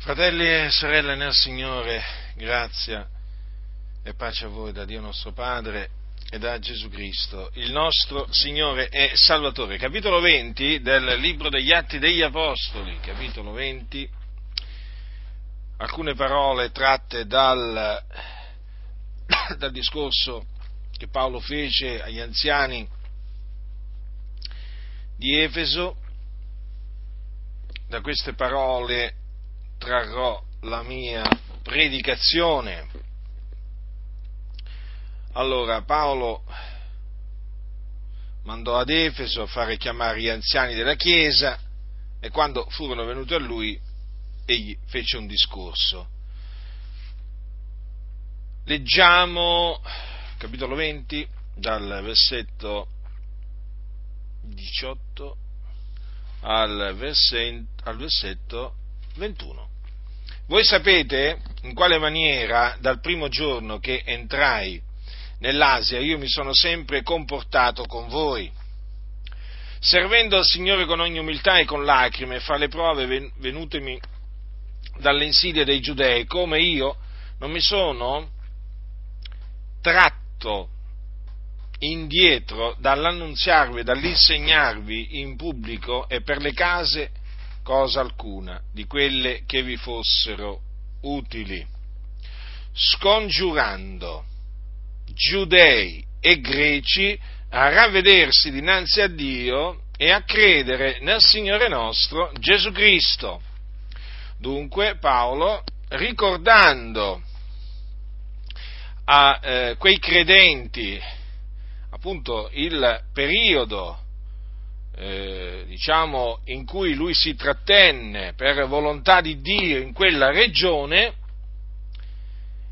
Fratelli e sorelle nel Signore, grazia e pace a voi da Dio nostro Padre e da Gesù Cristo, il nostro Signore e Salvatore. Capitolo 20 del libro degli Atti degli Apostoli, capitolo 20, alcune parole tratte dal, dal discorso che Paolo fece agli anziani di Efeso. Da queste parole trarrò la mia predicazione. Allora, Paolo mandò ad Efeso a fare chiamare gli anziani della Chiesa e quando furono venuti a lui, egli fece un discorso. Leggiamo capitolo 20 dal versetto 18 al, versetto 21. Voi sapete in quale maniera dal primo giorno che entrai nell'Asia io mi sono sempre comportato con voi, servendo al Signore con ogni umiltà e con lacrime fra le prove venutemi dalle insidie dei giudei, come io non mi sono tratto indietro dall'annunziarvi, dall'insegnarvi in pubblico e per le case cosa alcuna di quelle che vi fossero utili, scongiurando giudei e greci a ravvedersi dinanzi a Dio e a credere nel Signore nostro Gesù Cristo. Dunque Paolo, ricordando a eh, quei credenti appunto il periodo eh, diciamo, in cui lui si trattenne per volontà di Dio in quella regione,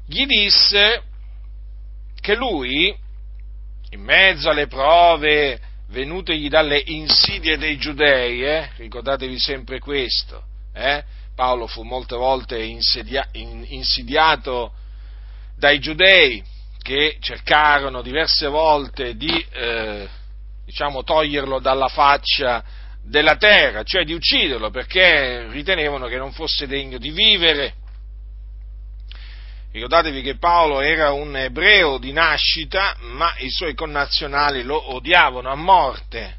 gli disse che lui, in mezzo alle prove venutegli dalle insidie dei giudei, eh, ricordatevi sempre questo, eh, Paolo fu molte volte insidia, in, insidiato dai giudei che cercarono diverse volte di eh, diciamo, toglierlo dalla faccia della terra, cioè di ucciderlo perché ritenevano che non fosse degno di vivere. Ricordatevi che Paolo era un ebreo di nascita, ma i suoi connazionali lo odiavano a morte.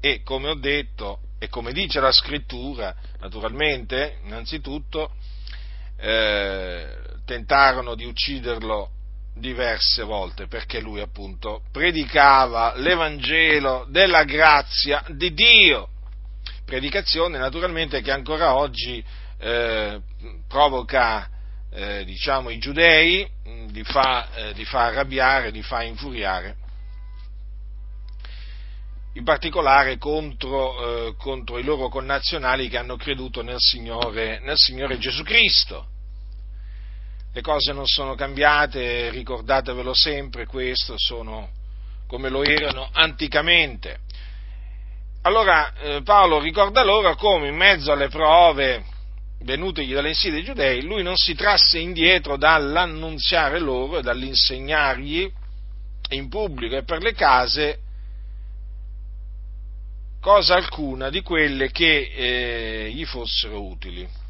E come ho detto, e come dice la scrittura, naturalmente, innanzitutto, eh, tentarono di ucciderlo diverse volte perché lui appunto predicava l'Evangelo della grazia di Dio, predicazione naturalmente che ancora oggi eh, provoca eh, diciamo, i giudei, li fa, eh, li fa arrabbiare, li fa infuriare, in particolare contro, eh, contro, i loro connazionali che hanno creduto nel Signore, nel Signore Gesù Cristo le cose non sono cambiate, ricordatevelo sempre, questo sono come lo erano anticamente. Allora eh, Paolo ricorda loro come in mezzo alle prove venutegli dalle insidie dei giudei, lui non si trasse indietro dall'annunziare loro e dall'insegnargli in pubblico e per le case cosa alcuna di quelle che eh, gli fossero utili.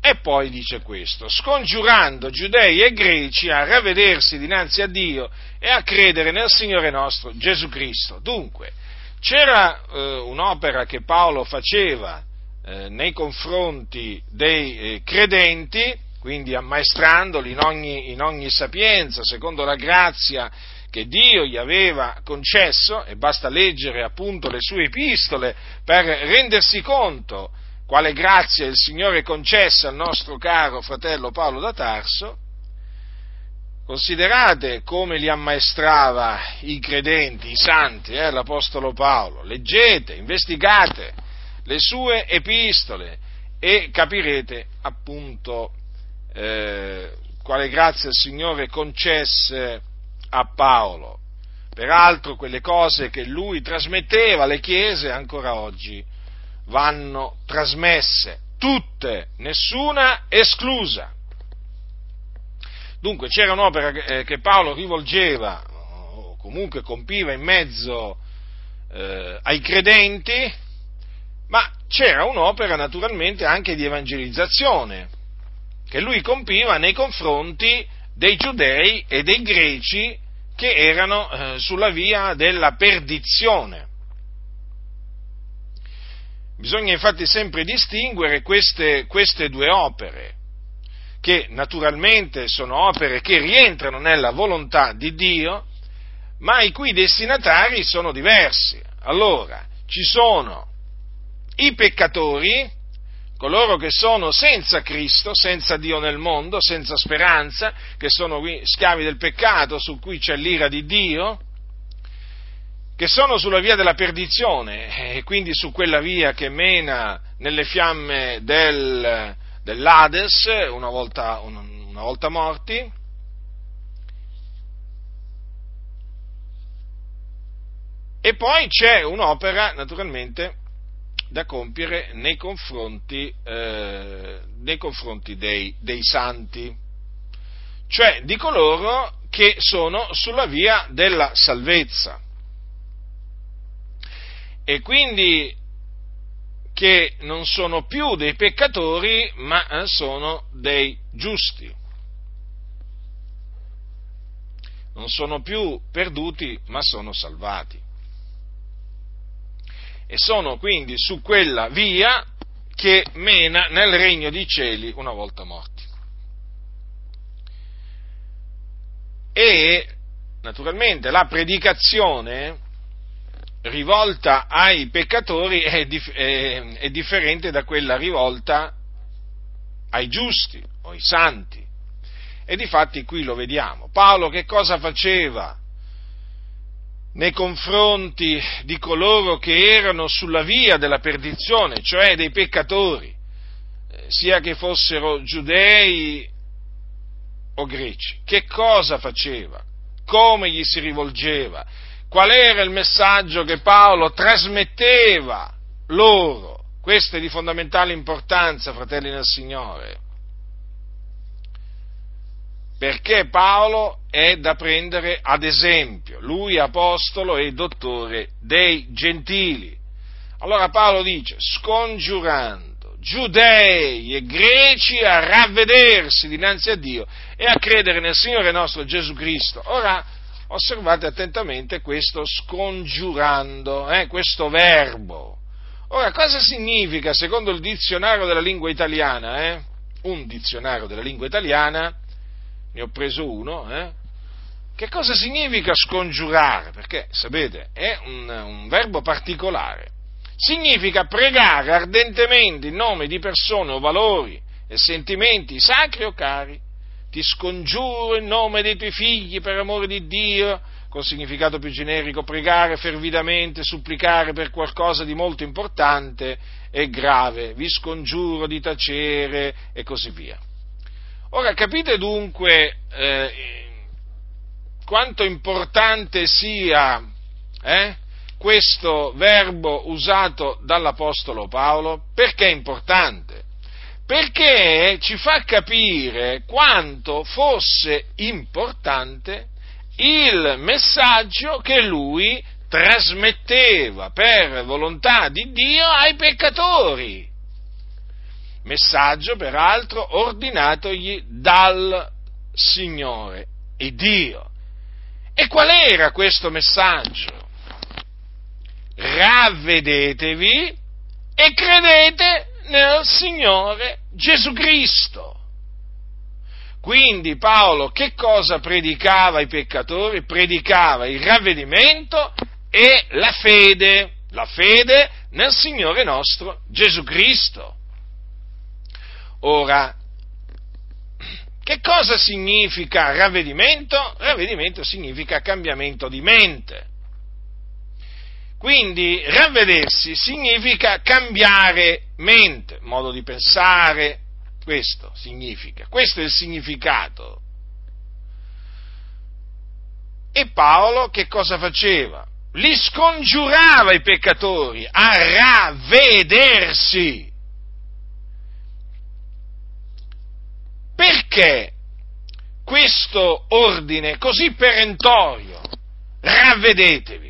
E poi dice questo, scongiurando giudei e greci a ravvedersi dinanzi a Dio e a credere nel Signore nostro Gesù Cristo. Dunque, c'era eh, un'opera che Paolo faceva eh, nei confronti dei eh, credenti, quindi ammaestrandoli in ogni, in ogni sapienza, secondo la grazia che Dio gli aveva concesso, e basta leggere appunto le sue epistole per rendersi conto quale grazia il Signore concesse al nostro caro fratello Paolo da Tarso, considerate come li ammaestrava i credenti, i santi, eh, l'Apostolo Paolo, leggete, investigate le sue epistole e capirete appunto eh, quale grazia il Signore concesse a Paolo. Peraltro quelle cose che lui trasmetteva alle chiese ancora oggi vanno trasmesse, tutte, nessuna esclusa. Dunque c'era un'opera che, eh, Paolo rivolgeva o comunque compiva in mezzo eh, ai credenti, ma c'era un'opera naturalmente anche di evangelizzazione che lui compiva nei confronti dei giudei e dei greci che erano eh, sulla via della perdizione. Bisogna infatti sempre distinguere queste, queste due opere, che naturalmente sono opere che rientrano nella volontà di Dio, ma i cui destinatari sono diversi. Allora, ci sono i peccatori, coloro che sono senza Cristo, senza Dio nel mondo, senza speranza, che sono schiavi del peccato, su cui c'è l'ira di Dio, che sono sulla via della perdizione e quindi su quella via che mena nelle fiamme del, dell'Ades una volta, una volta morti. E poi c'è un'opera, naturalmente, da compiere nei confronti, eh, nei confronti dei, dei santi, cioè di coloro che sono sulla via della salvezza. E quindi che non sono più dei peccatori, ma eh, sono dei giusti. Non sono più perduti, ma sono salvati e sono quindi su quella via che mena nel regno dei cieli una volta morti. E naturalmente la predicazione rivolta ai peccatori è, dif- è, è differente da quella rivolta ai giusti o ai santi. E difatti qui lo vediamo. Paolo che cosa faceva? nei confronti di coloro che erano sulla via della perdizione, cioè dei peccatori, eh, sia che fossero giudei o greci. Che cosa faceva? Come gli si rivolgeva? Qual era il messaggio che Paolo trasmetteva loro? Questo è di fondamentale importanza, fratelli nel Signore perché Paolo è da prendere ad esempio, lui apostolo e dottore dei gentili. Allora Paolo dice, scongiurando giudei e greci a ravvedersi dinanzi a Dio e a credere nel Signore nostro Gesù Cristo. Ora osservate attentamente questo scongiurando, eh, questo verbo. Ora cosa significa secondo il dizionario della lingua italiana? Eh? Un dizionario della lingua italiana ne ho preso uno, eh? che cosa significa scongiurare? Perché, sapete, è un, un verbo particolare. Significa pregare ardentemente in nome di persone o valori e sentimenti sacri o cari. Ti scongiuro in nome dei tuoi figli per amore di Dio, con significato più generico, pregare fervidamente, supplicare per qualcosa di molto importante e grave, vi scongiuro di tacere e così via. Ora capite dunque eh, quanto importante sia eh, questo verbo usato dall'Apostolo Paolo? Perché è importante? Perché ci fa capire quanto fosse importante il messaggio che lui trasmetteva per volontà di Dio ai peccatori messaggio peraltro ordinatogli dal Signore e Dio. E qual era questo messaggio? Ravvedetevi e credete nel Signore Gesù Cristo. Quindi Paolo che cosa predicava ai peccatori? Predicava il ravvedimento e la fede, la fede nel Signore nostro Gesù Cristo. Ora, che cosa significa ravvedimento? Ravvedimento significa cambiamento di mente. Quindi ravvedersi significa cambiare mente, modo di pensare, questo significa, questo è il significato. E Paolo che cosa faceva? Li scongiurava i peccatori a ravvedersi. Perché questo ordine così perentorio? Ravvedetevi,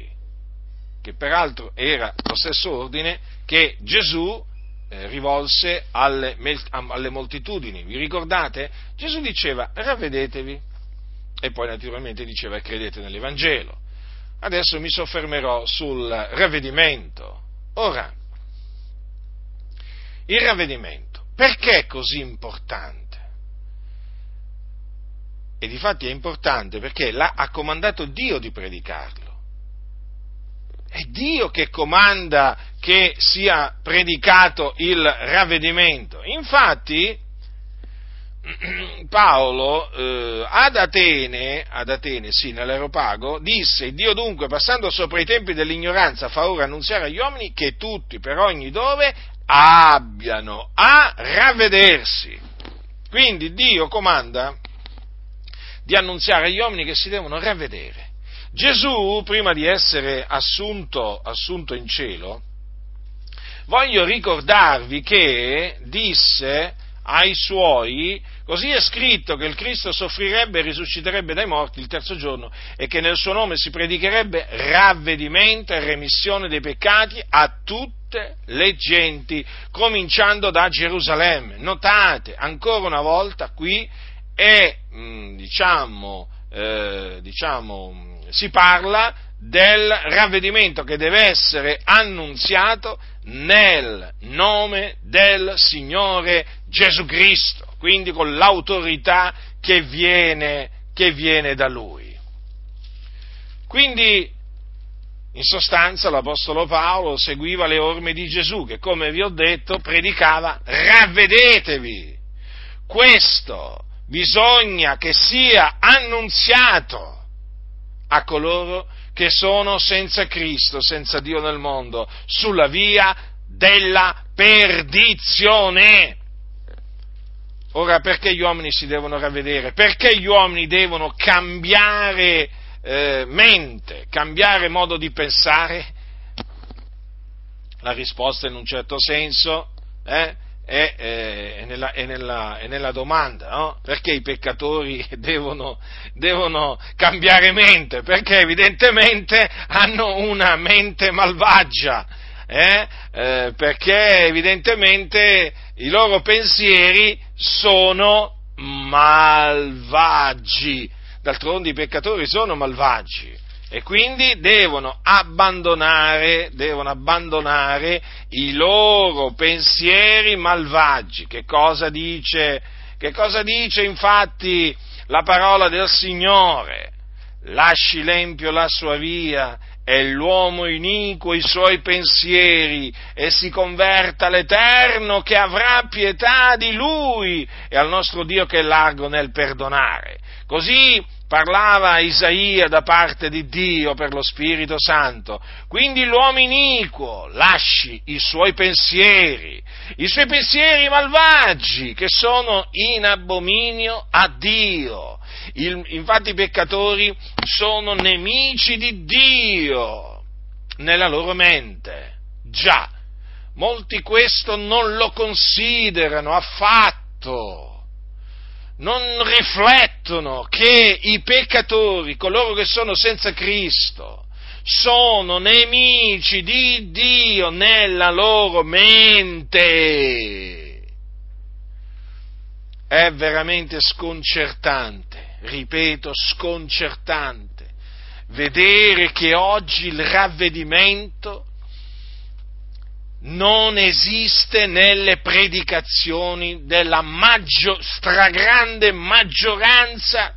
che peraltro era lo stesso ordine che Gesù eh, rivolse alle, alle moltitudini. Vi ricordate? Gesù diceva ravvedetevi e poi naturalmente diceva credete nell'Evangelo. Adesso mi soffermerò sul ravvedimento. Ora, il ravvedimento, perché è così importante? E difatti è importante perché ha comandato Dio di predicarlo. È Dio che comanda che sia predicato il ravvedimento. Infatti, Paolo eh, ad, Atene, ad Atene, sì, nell'Aeropago, disse, Dio dunque, passando sopra i tempi dell'ignoranza, fa ora annunziare agli uomini che tutti, per ogni dove, abbiano a ravvedersi. Quindi Dio comanda di annunziare agli uomini che si devono ravvedere. Gesù, prima di essere assunto, assunto in cielo, voglio ricordarvi che disse ai suoi, così è scritto che il Cristo soffrirebbe e risusciterebbe dai morti il terzo giorno e che nel suo nome si predicherebbe ravvedimento e remissione dei peccati a tutte le genti, cominciando da Gerusalemme. Notate, ancora una volta qui è, mm, diciamo, eh, diciamo, si parla del ravvedimento che deve essere annunziato nel nome del Signore Gesù Cristo, quindi con l'autorità che viene, che viene da Lui. Quindi, in sostanza, l'Apostolo Paolo seguiva le orme di Gesù, che come vi ho detto predicava ravvedetevi. Questo bisogna che sia annunziato a coloro che sono senza Cristo, senza Dio nel mondo, sulla via della perdizione. Ora, perché gli uomini si devono ravvedere? Perché gli uomini devono cambiare eh, mente, cambiare modo di pensare? La risposta in un certo senso eh, è, è, è, nella, è, nella, è, nella, domanda, no? Perché i peccatori devono, devono, cambiare mente? Perché evidentemente hanno una mente malvagia, eh? Eh, perché evidentemente i loro pensieri sono malvagi. D'altronde i peccatori sono malvagi e quindi devono abbandonare, devono abbandonare i loro pensieri malvagi. Che cosa dice? Che cosa dice infatti la parola del Signore? Lasci l'empio la sua via e l'uomo iniquo i suoi pensieri e si converta all'Eterno che avrà pietà di lui e al nostro Dio che è largo nel perdonare. Così parlava Isaia da parte di Dio per lo Spirito Santo. Quindi l'uomo iniquo lasci i suoi pensieri, i suoi pensieri malvagi che sono in abominio a Dio. Il, infatti i peccatori sono nemici di Dio nella loro mente. Già, molti questo non lo considerano affatto non riflettono che i peccatori, coloro che sono senza Cristo, sono nemici di Dio nella loro mente. È veramente sconcertante, ripeto, sconcertante, vedere che oggi il ravvedimento non esiste nelle predicazioni della maggio, stragrande maggioranza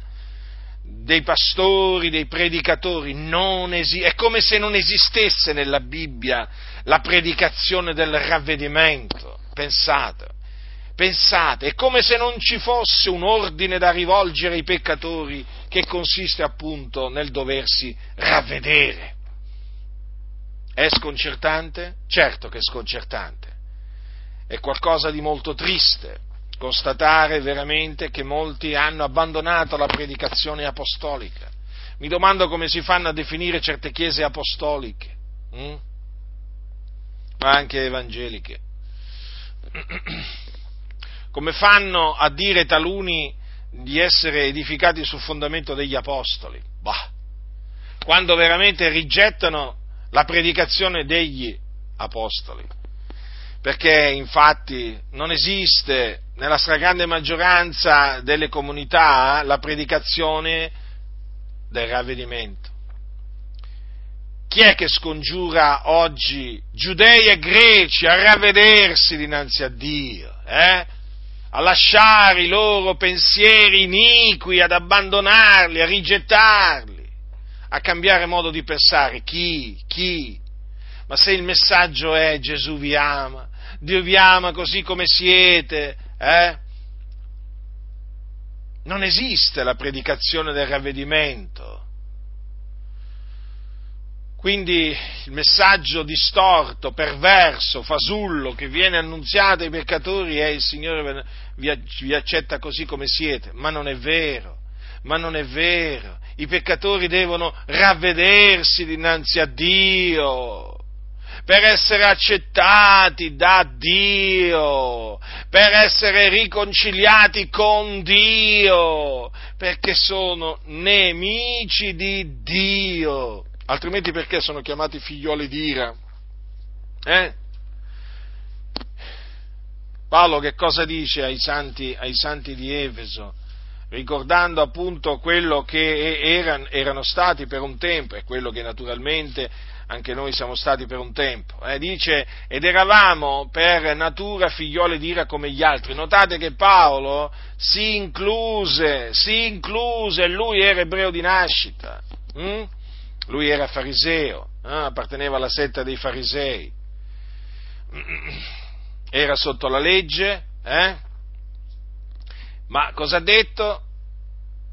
dei pastori, dei predicatori, esi- è come se non esistesse nella Bibbia la predicazione del ravvedimento, pensate, pensate, è come se non ci fosse un ordine da rivolgere ai peccatori che consiste appunto nel doversi ravvedere. È sconcertante? Certo che è sconcertante. È qualcosa di molto triste constatare veramente che molti hanno abbandonato la predicazione apostolica. Mi domando come si fanno a definire certe chiese apostoliche, hm? ma anche evangeliche. Come fanno a dire taluni di essere edificati sul fondamento degli apostoli? Bah, quando veramente rigettano la predicazione degli apostoli. perché infatti non esiste nella stragrande maggioranza delle comunità la predicazione del ravvedimento. Chi è che scongiura oggi giudei e greci a ravvedersi dinanzi a Dio, eh? a lasciare i loro pensieri iniqui, ad abbandonarli, a rigettarli, a cambiare modo di pensare? Chi? Chi? Ma se il messaggio è Gesù vi ama, Dio vi ama così come siete, eh? Non esiste la predicazione del ravvedimento. Quindi il messaggio distorto, perverso, fasullo che viene annunziato ai peccatori è il Signore vi accetta così come siete, ma non è vero, ma non è vero. I peccatori devono ravvedersi dinanzi a Dio per essere accettati da Dio, per essere riconciliati con Dio, perché sono nemici di Dio. Altrimenti perché sono chiamati figlioli di ira? Eh? Paolo che cosa dice ai santi, ai santi di Efeso? Ricordando appunto quello che erano, erano stati per un tempo e quello che naturalmente anche noi siamo stati per un tempo. Eh, dice, ed eravamo per natura figlioli d'ira come gli altri. Notate che Paolo si incluse, si incluse, lui era ebreo di nascita, hm? lui era fariseo, eh? apparteneva alla setta dei farisei, era sotto la legge, eh? Ma cosa ha detto?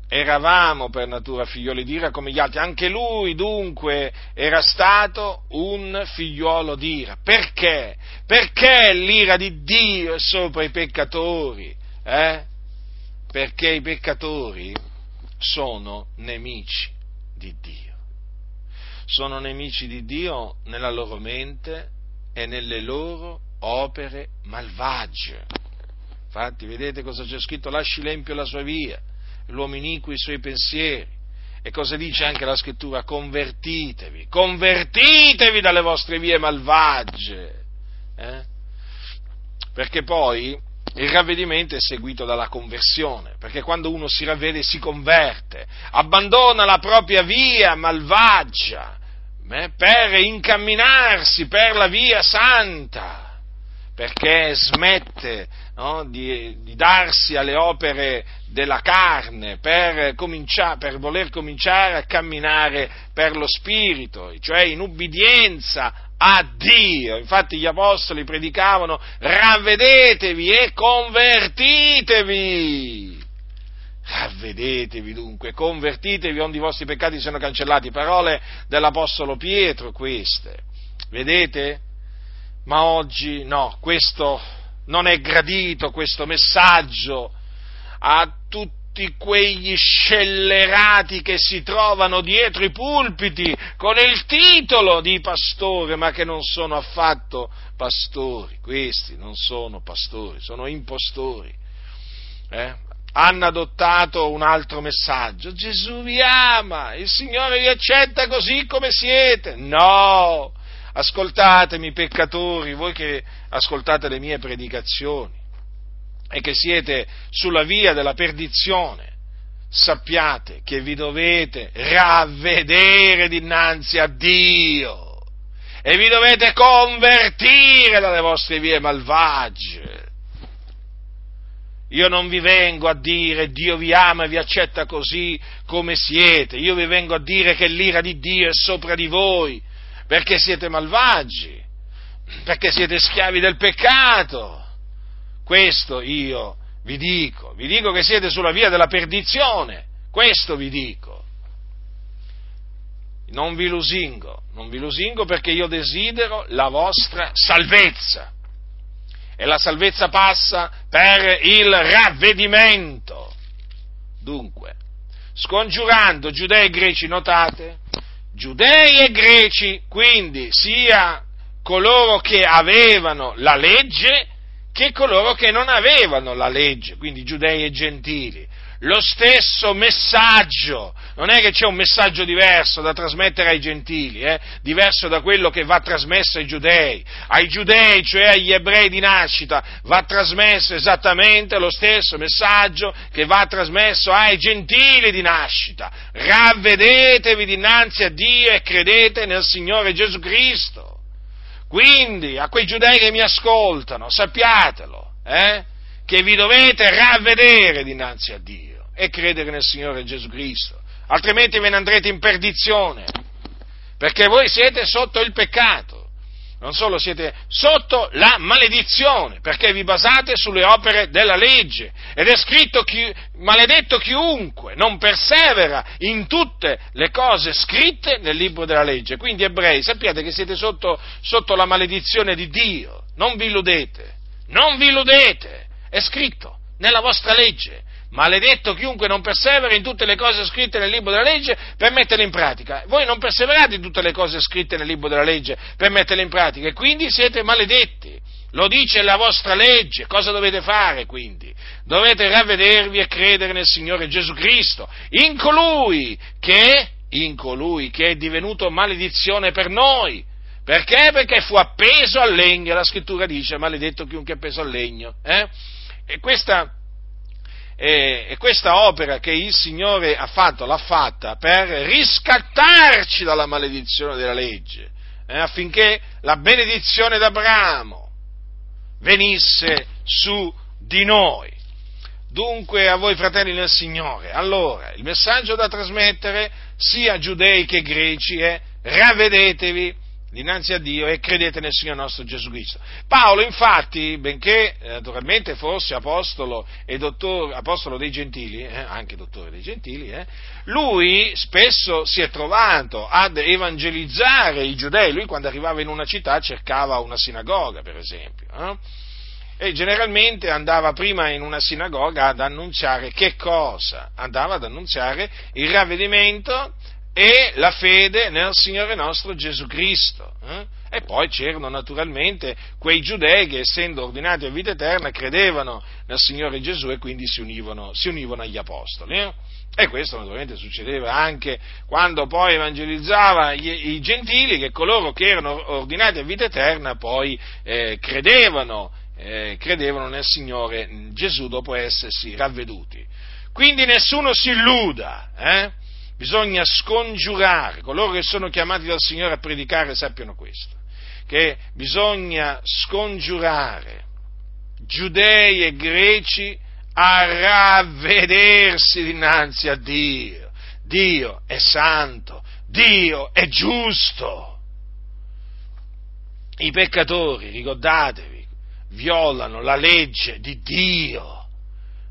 eravamo per natura figlioli d'ira come gli altri, anche lui dunque era stato un figliuolo d'ira. Perché? Perché l'ira di Dio è sopra i peccatori? Eh? Perché i peccatori sono nemici di Dio. Sono nemici di Dio nella loro mente e nelle loro opere malvagie. Infatti, vedete cosa c'è scritto? Lasci l'empio la sua via l'uomo iniquo i suoi pensieri. E cosa dice anche la scrittura? Convertitevi, convertitevi dalle vostre vie malvagie. Eh? Perché poi il ravvedimento è seguito dalla conversione, perché quando uno si ravvede si converte, abbandona la propria via malvagia eh, per incamminarsi per la via santa perché smette no, di, di, darsi alle opere della carne per, per, voler cominciare a camminare per lo Spirito, cioè in ubbidienza a Dio. Infatti gli apostoli predicavano ravvedetevi e convertitevi. Ravvedetevi dunque, convertitevi onde i vostri peccati siano cancellati. Parole dell'Apostolo Pietro queste. Vedete? Ma oggi no, questo non è gradito, questo messaggio a tutti quegli scellerati che si trovano dietro i pulpiti con il titolo di pastore, ma che non sono affatto pastori, questi non sono pastori, sono impostori. Eh? Hanno adottato un altro messaggio, Gesù vi ama, il Signore vi accetta così come siete. No, Ascoltatemi peccatori, voi che ascoltate le mie predicazioni e che siete sulla via della perdizione, sappiate che vi dovete ravvedere dinanzi a Dio e vi dovete convertire dalle vostre vie malvagie. Io non vi vengo a dire Dio vi ama e vi accetta così come siete, io vi vengo a dire che l'ira di Dio è sopra di voi perché siete malvagi, perché siete schiavi del peccato. Questo io vi dico, vi dico che siete sulla via della perdizione, questo vi dico. Non vi lusingo, non vi lusingo perché io desidero la vostra salvezza. E la salvezza passa per il ravvedimento. Dunque, scongiurando giudei e greci, notate, giudei e greci, quindi sia coloro che avevano la legge che coloro che non avevano la legge, quindi giudei e gentili. Lo stesso messaggio. Non è che c'è un messaggio diverso da trasmettere ai gentili, eh? diverso da quello che va trasmesso ai giudei. Ai giudei, cioè agli ebrei di nascita, va trasmesso esattamente lo stesso messaggio che va trasmesso ai gentili di nascita. Ravvedetevi dinanzi a Dio e credete nel Signore Gesù Cristo. Quindi, a quei giudei che mi ascoltano, sappiatelo, eh? che vi dovete ravvedere dinanzi a Dio e credere nel Signore Gesù Cristo, altrimenti ve ne andrete in perdizione, perché voi siete sotto il peccato non solo siete sotto la maledizione, perché vi basate sulle opere della legge. Ed è scritto chi, maledetto chiunque non persevera in tutte le cose scritte nel libro della legge. Quindi ebrei, sappiate che siete sotto, sotto la maledizione di Dio. Non vi illudete, non vi illudete. È scritto nella vostra legge. Maledetto chiunque non persevera in tutte le cose scritte nel libro della legge per metterle in pratica. Voi non perseverate in tutte le cose scritte nel libro della legge per metterle in pratica e quindi siete maledetti. Lo dice la vostra legge. Cosa dovete fare quindi? Dovete ravvedervi e credere nel Signore Gesù Cristo, in colui che, in colui che è divenuto maledizione per noi. Perché? Perché fu appeso al legno, la scrittura dice maledetto chiunque è appeso al legno. Eh? E questa e, e, questa opera che il Signore ha fatto, l'ha fatta per riscattarci dalla maledizione della legge, eh, affinché la benedizione d'Abramo venisse su di noi. Dunque a voi fratelli nel Signore, allora il messaggio da trasmettere sia giudei che greci è ravvedetevi dinanzi a Dio e credete nel Signore nostro Gesù Cristo. Paolo, infatti, benché eh, naturalmente fosse apostolo e dottore, apostolo dei gentili, eh, anche dottore dei gentili, eh, lui spesso si è trovato ad evangelizzare i giudei. Lui quando arrivava in una città cercava una sinagoga, per esempio. Eh, e generalmente andava prima in una sinagoga ad annunziare che cosa? Andava ad annunziare il ravvedimento e la fede nel Signore nostro Gesù Cristo. Eh? E poi c'erano naturalmente quei giudei che essendo ordinati a vita eterna credevano nel Signore Gesù e quindi si univano, si univano agli apostoli. Eh? E questo naturalmente succedeva anche quando poi evangelizzava gli, i gentili, che coloro che erano ordinati a vita eterna poi eh, credevano, eh, credevano nel Signore Gesù dopo essersi ravveduti. Quindi nessuno si illuda, eh? Bisogna scongiurare, coloro che sono chiamati dal Signore a predicare sappiano questo, che bisogna scongiurare giudei e greci a ravvedersi dinanzi a Dio. Dio è santo, Dio è giusto. I peccatori, ricordatevi, violano la legge di Dio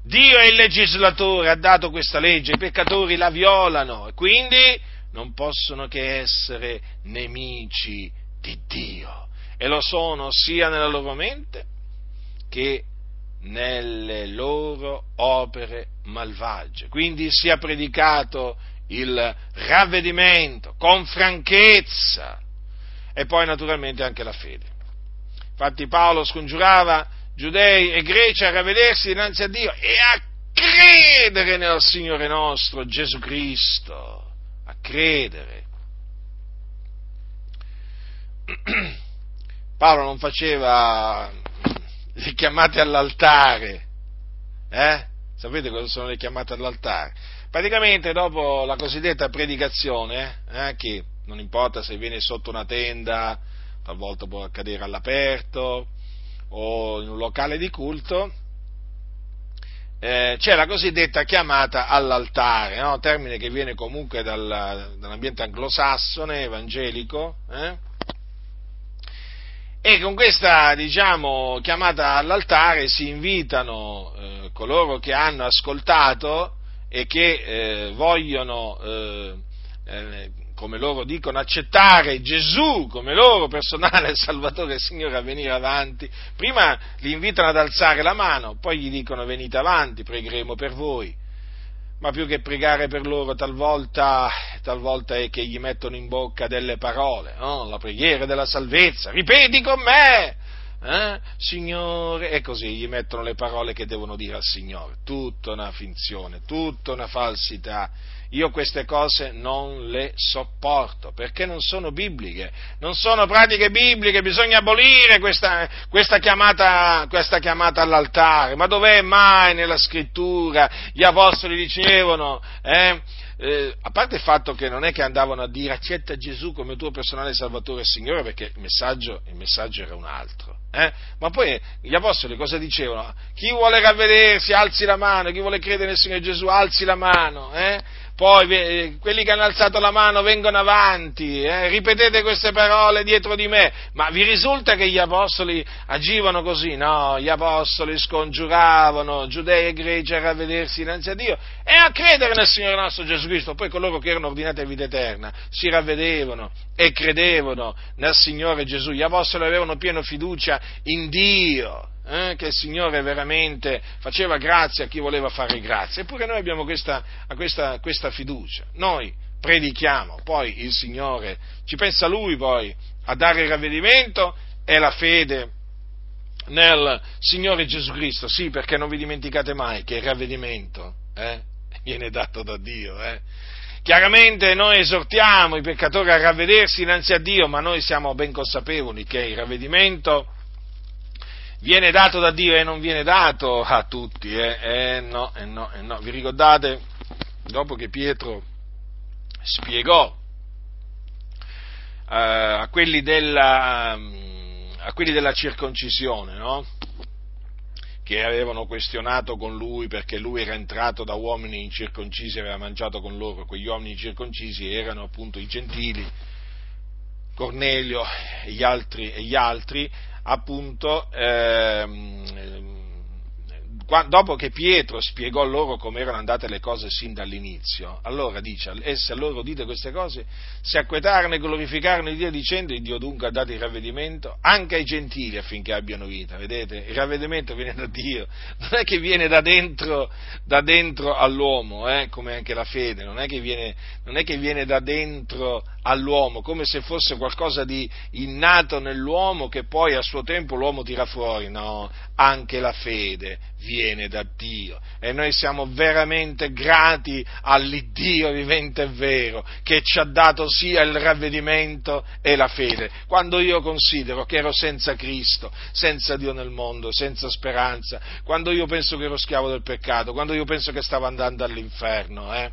Dio è il legislatore, ha dato questa legge, i peccatori la violano e quindi non possono che essere nemici di Dio e lo sono sia nella loro mente che nelle loro opere malvagie. Quindi sia predicato il ravvedimento con franchezza e poi naturalmente anche la fede. Infatti Paolo scongiurava giudei e greci a ravvedersi dinanzi a Dio e a credere nel Signore nostro Gesù Cristo, a credere. Paolo non faceva le chiamate all'altare, eh? Sapete cosa sono le chiamate all'altare? Praticamente dopo la cosiddetta predicazione, eh, che non importa se viene sotto una tenda, talvolta può accadere all'aperto, o in un locale di culto, eh, c'è la cosiddetta chiamata all'altare, no? termine che viene comunque dal, dall'ambiente anglosassone, evangelico, eh? e con questa diciamo, chiamata all'altare si invitano eh, coloro che hanno ascoltato e che eh, vogliono eh, eh, come loro dicono, accettare Gesù come loro personale Salvatore e Signore a venire avanti, prima li invitano ad alzare la mano, poi gli dicono venite avanti, pregheremo per voi. Ma più che pregare per loro, talvolta, talvolta è che gli mettono in bocca delle parole, no? la preghiera della salvezza, ripeti con me, eh? Signore, e così gli mettono le parole che devono dire al Signore. Tutta una finzione, tutta una falsità. Io queste cose non le sopporto perché non sono bibliche, non sono pratiche bibliche, bisogna abolire questa, questa, chiamata, questa chiamata, all'altare. Ma dov'è mai nella scrittura? Gli apostoli dicevano, eh, eh, a parte il fatto che non è che andavano a dire accetta Gesù come tuo personale Salvatore e Signore, perché il messaggio, il messaggio era un altro. Eh? Ma poi gli apostoli cosa dicevano? Chi vuole ravvedersi alzi la mano, chi vuole credere nel Signore Gesù alzi la mano. Eh? Poi eh, quelli che hanno alzato la mano vengono avanti, eh, ripetete queste parole dietro di me, ma vi risulta che gli apostoli agivano così? No, gli apostoli scongiuravano giudei e greci a ravvedersi innanzi a Dio e a credere nel Signore nostro Gesù Cristo, poi coloro che erano ordinati a vita eterna si ravvedevano e credevano nel Signore Gesù, gli apostoli avevano piena fiducia in Dio eh, che il Signore veramente faceva grazia a chi voleva fare grazia. Eppure noi abbiamo questa, questa, questa fiducia. Noi predichiamo, poi il Signore ci pensa Lui poi a dare il ravvedimento e la fede nel Signore Gesù Cristo. Sì, perché non vi dimenticate mai che il ravvedimento eh, viene dato da Dio. Eh. Chiaramente noi esortiamo i peccatori a ravvedersi innanzi a Dio, ma noi siamo ben consapevoli che il ravvedimento viene dato da Dio e non viene dato a tutti, eh? Eh, no, eh, no, eh, no. Vi ricordate, dopo che Pietro spiegò eh, a quelli, della, a, quelli della, circoncisione, che avevano questionato con lui perché lui era entrato da uomini incirconcisi e aveva mangiato con loro, quegli uomini incirconcisi erano appunto i gentili, Cornelio e gli altri, e gli altri appunto ehm, dopo che Pietro spiegò loro come erano andate le cose sin dall'inizio, allora dice, essi a loro dite queste cose, si acquetarono e glorificarono Dio dicendo, il Dio dunque ha dato il ravvedimento anche ai gentili affinché abbiano vita, vedete? Il ravvedimento viene da Dio, non è che viene da dentro, da dentro all'uomo, eh? come anche la fede, non è, viene, non è che viene da dentro all'uomo, come se fosse qualcosa di innato nell'uomo che poi a suo tempo l'uomo tira fuori, no, anche la fede viene da Dio e noi siamo veramente grati all'Iddio vivente e vero che ci ha dato sia il ravvedimento e la fede. Quando io considero che ero senza Cristo, senza Dio nel mondo, senza speranza, quando io penso che ero schiavo del peccato, quando io penso che stavo andando all'inferno, eh,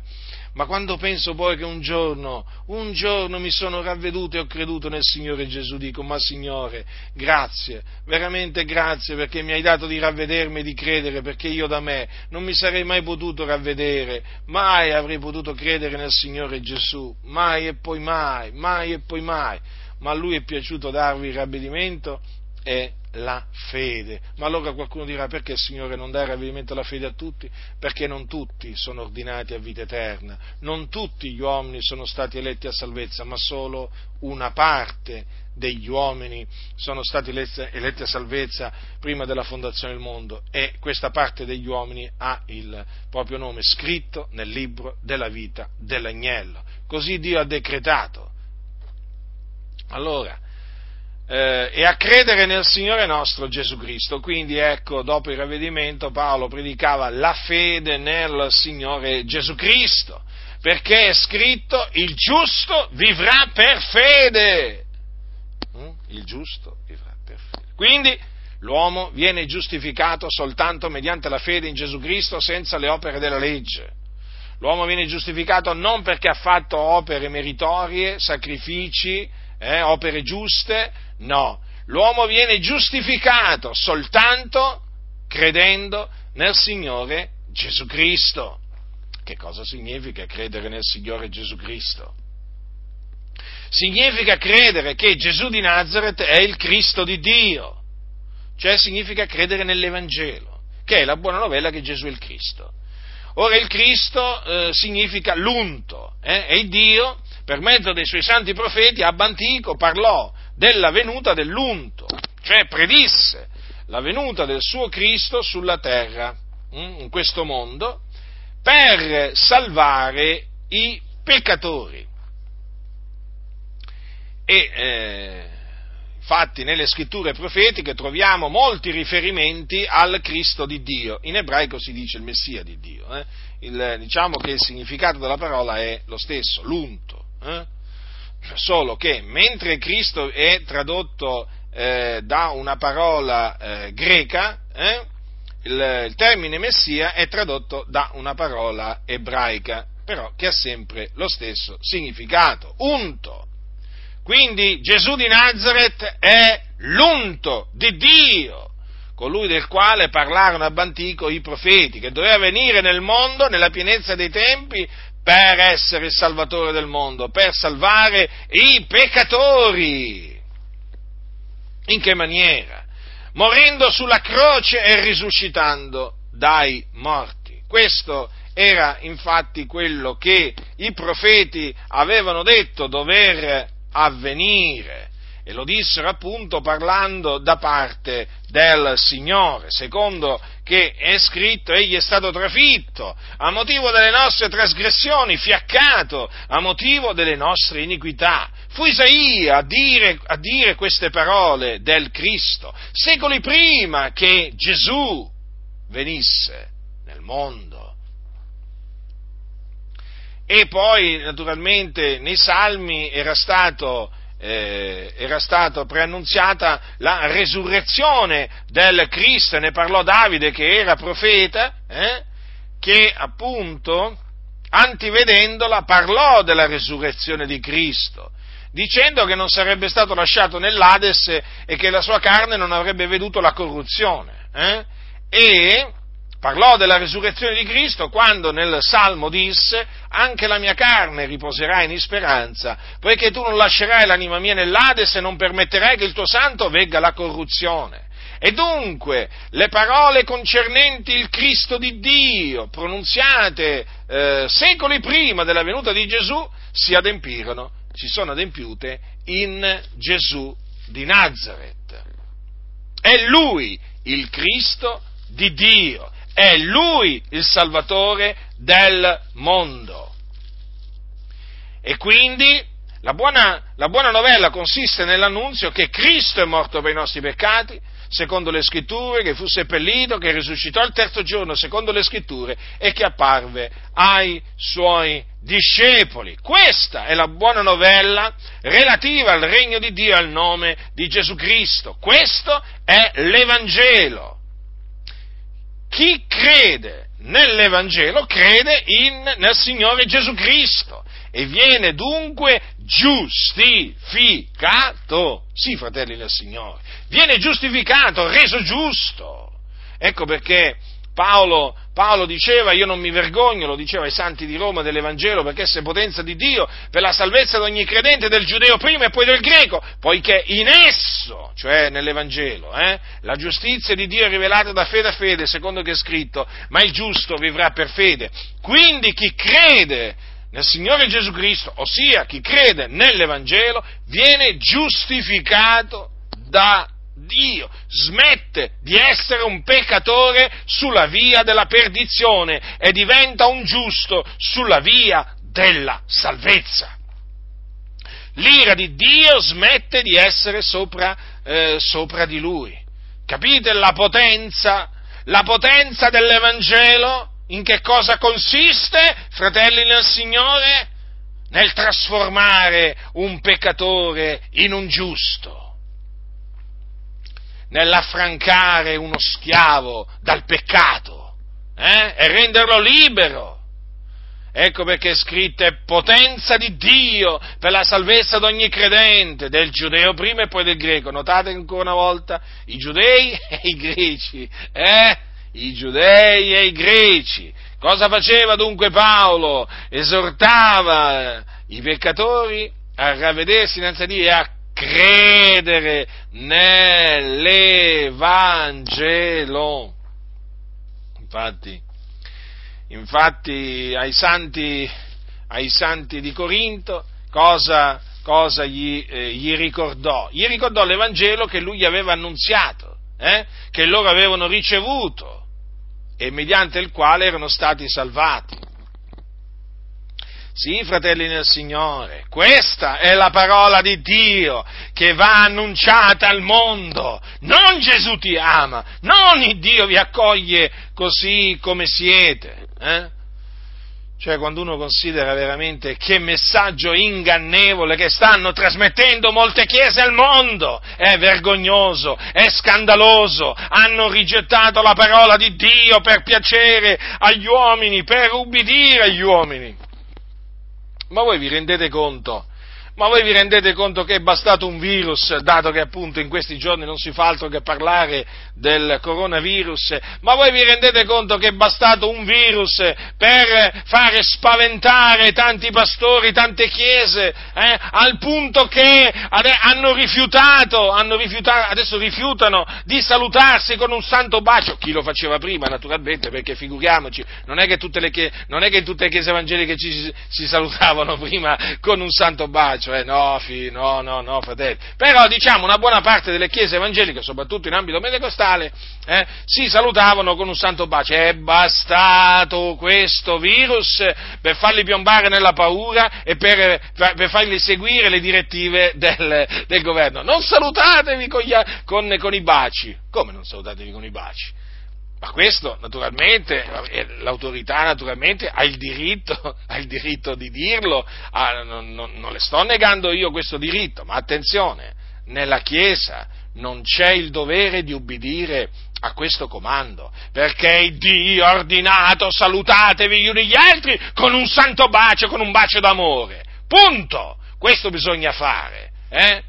ma quando penso poi che un giorno, un giorno mi sono ravveduto e ho creduto nel Signore Gesù, dico, ma Signore, grazie, veramente grazie perché mi hai dato di ravvedermi e di credere, perché io da me non mi sarei mai potuto ravvedere, mai avrei potuto credere nel Signore Gesù, mai e poi mai, mai e poi mai, ma a Lui è piaciuto darvi il ravvedimento? E la fede. Ma allora qualcuno dirà perché il Signore non dà ravvedimento alla fede a tutti? Perché non tutti sono ordinati a vita eterna, non tutti gli uomini sono stati eletti a salvezza, ma solo una parte degli uomini sono stati eletti a salvezza prima della fondazione del mondo e questa parte degli uomini ha il proprio nome scritto nel libro della vita dell'agnello. Così Dio ha decretato. Allora, eh, e a credere nel Signore nostro Gesù Cristo. Quindi ecco, dopo il ravvedimento Paolo predicava la fede nel Signore Gesù Cristo, perché è scritto il giusto vivrà per fede. Mm? Il giusto vivrà per fede. Quindi l'uomo viene giustificato soltanto mediante la fede in Gesù Cristo senza le opere della legge. L'uomo viene giustificato non perché ha fatto opere meritorie, sacrifici, eh, opere giuste, no, l'uomo viene giustificato soltanto credendo nel Signore Gesù Cristo. Che cosa significa credere nel Signore Gesù Cristo? Significa credere che Gesù di Nazareth è il Cristo di Dio, cioè significa credere nell'Evangelo, che è la buona novella che Gesù è il Cristo. Ora il Cristo eh, significa l'unto eh, e Dio per mezzo dei suoi santi profeti, ab antico parlò della venuta dell'unto, cioè predisse la venuta del suo Cristo sulla terra, mm, in questo mondo, per salvare i peccatori. E eh, fatti nelle scritture profetiche troviamo molti riferimenti al Cristo di Dio. In ebraico si dice il Messia di Dio. Eh? Il, diciamo che il significato della parola è lo stesso, l'unto. Eh? Solo che mentre Cristo è tradotto eh, da una parola eh, greca, eh, il, il termine Messia è tradotto da una parola ebraica, però che ha sempre lo stesso significato, unto. Quindi Gesù di Nazareth è l'unto di Dio, colui del quale parlarono ab antico i profeti, che doveva venire nel mondo nella pienezza dei tempi per essere il salvatore del mondo, per salvare i peccatori. In che maniera? Morendo sulla croce e risuscitando dai morti. Questo era infatti quello che i profeti avevano detto dover avvenire e lo dissero appunto parlando da parte del Signore, secondo che è scritto, egli è stato trafitto a motivo delle nostre trasgressioni, fiaccato a motivo delle nostre iniquità. Fu Isaia a dire, a dire queste parole del Cristo, secoli prima che Gesù venisse nel mondo. E poi, naturalmente, nei Salmi era stato, eh, era stata preannunziata la resurrezione del Cristo, ne parlò Davide che era profeta, eh, che appunto, antivedendola, parlò della resurrezione di Cristo, dicendo che non sarebbe stato lasciato nell'Ades e che la sua carne non avrebbe veduto la corruzione. Eh, e parlò della risurrezione di Cristo quando nel Salmo disse anche la mia carne riposerà in speranza, poiché tu non lascerai l'anima mia nell'Ades e non permetterai che il tuo santo vegga la corruzione. E dunque le parole concernenti il Cristo di Dio, pronunziate eh, secoli prima della venuta di Gesù, si adempirono, si sono adempiute in Gesù di Nazareth. È Lui il Cristo di Dio è Lui il Salvatore del mondo. E quindi la buona, la buona, novella consiste nell'annunzio che Cristo è morto per i nostri peccati, secondo le scritture, che fu seppellito, che risuscitò il terzo giorno, secondo le scritture, e che apparve ai suoi discepoli. Questa è la buona novella relativa al regno di Dio e al nome di Gesù Cristo. Questo è l'Evangelo chi crede nell'Evangelo crede in, nel Signore Gesù Cristo e viene dunque giustificato. Sì, fratelli del Signore, viene giustificato, reso giusto. Ecco perché Paolo, Paolo, diceva, io non mi vergogno, lo diceva ai santi di Roma dell'Evangelo, perché è potenza di Dio per la salvezza di ogni credente, del giudeo prima e poi del greco, poiché in esso, cioè nell'Evangelo, eh, la giustizia di Dio è rivelata da fede a fede, secondo che è scritto, ma il giusto vivrà per fede. Quindi chi crede nel Signore Gesù Cristo, ossia chi crede nell'Evangelo, viene giustificato da Dio smette di essere un peccatore sulla via della perdizione e diventa un giusto sulla via della salvezza. L'ira di Dio smette di essere sopra, eh, sopra di lui. Capite la potenza? La potenza dell'Evangelo? In che cosa consiste, fratelli nel Signore? Nel trasformare un peccatore in un giusto nell'affrancare uno schiavo dal peccato eh? e renderlo libero. Ecco perché è scritto è potenza di Dio per la salvezza di ogni credente, del giudeo prima e poi del greco. Notate ancora una volta i giudei e i greci, eh? I giudei e i greci. Cosa faceva dunque Paolo? Esortava i peccatori a ravvedersi innanzi a Dio e a credere nell'Evangelo. Infatti, infatti ai, santi, ai santi di Corinto cosa, cosa gli, eh, gli, ricordò? Gli ricordò l'Evangelo che lui gli aveva annunziato, eh? che loro avevano ricevuto e mediante il quale erano stati salvati. Sì, fratelli nel Signore, questa è la parola di Dio che va annunciata al mondo. Non Gesù ti ama, non il Dio vi accoglie così come siete. Eh? Cioè, quando uno considera veramente che messaggio ingannevole che stanno trasmettendo molte chiese al mondo, è vergognoso, è scandaloso, hanno rigettato la parola di Dio per piacere agli uomini, per ubbidire agli uomini. Ma voi vi rendete conto ma voi vi rendete conto che è bastato un virus, dato che appunto in questi giorni non si fa altro che parlare del coronavirus, ma voi vi rendete conto che è bastato un virus per fare spaventare tanti pastori, tante chiese, eh, al punto che hanno rifiutato, hanno rifiutato, adesso rifiutano di salutarsi con un santo bacio, chi lo faceva prima naturalmente, perché figuriamoci, non è che, tutte le chiese, non è che in tutte le chiese evangeliche ci si salutavano prima con un santo bacio, cioè no, fi, no, no, no, fratelli. Però diciamo una buona parte delle chiese evangeliche, soprattutto in ambito pentecostale, eh, si salutavano con un santo bacio. È bastato questo virus per farli piombare nella paura e per, per fargli seguire le direttive del, del governo. Non salutatevi con, gli, con, con i baci. Come non salutatevi con i baci? Ma questo naturalmente, l'autorità naturalmente ha il diritto, ha il diritto di dirlo, ah, non, non, non le sto negando io questo diritto, ma attenzione, nella Chiesa non c'è il dovere di ubbidire a questo comando, perché Dio ha ordinato salutatevi gli uni gli altri con un santo bacio, con un bacio d'amore. Punto! Questo bisogna fare. Eh?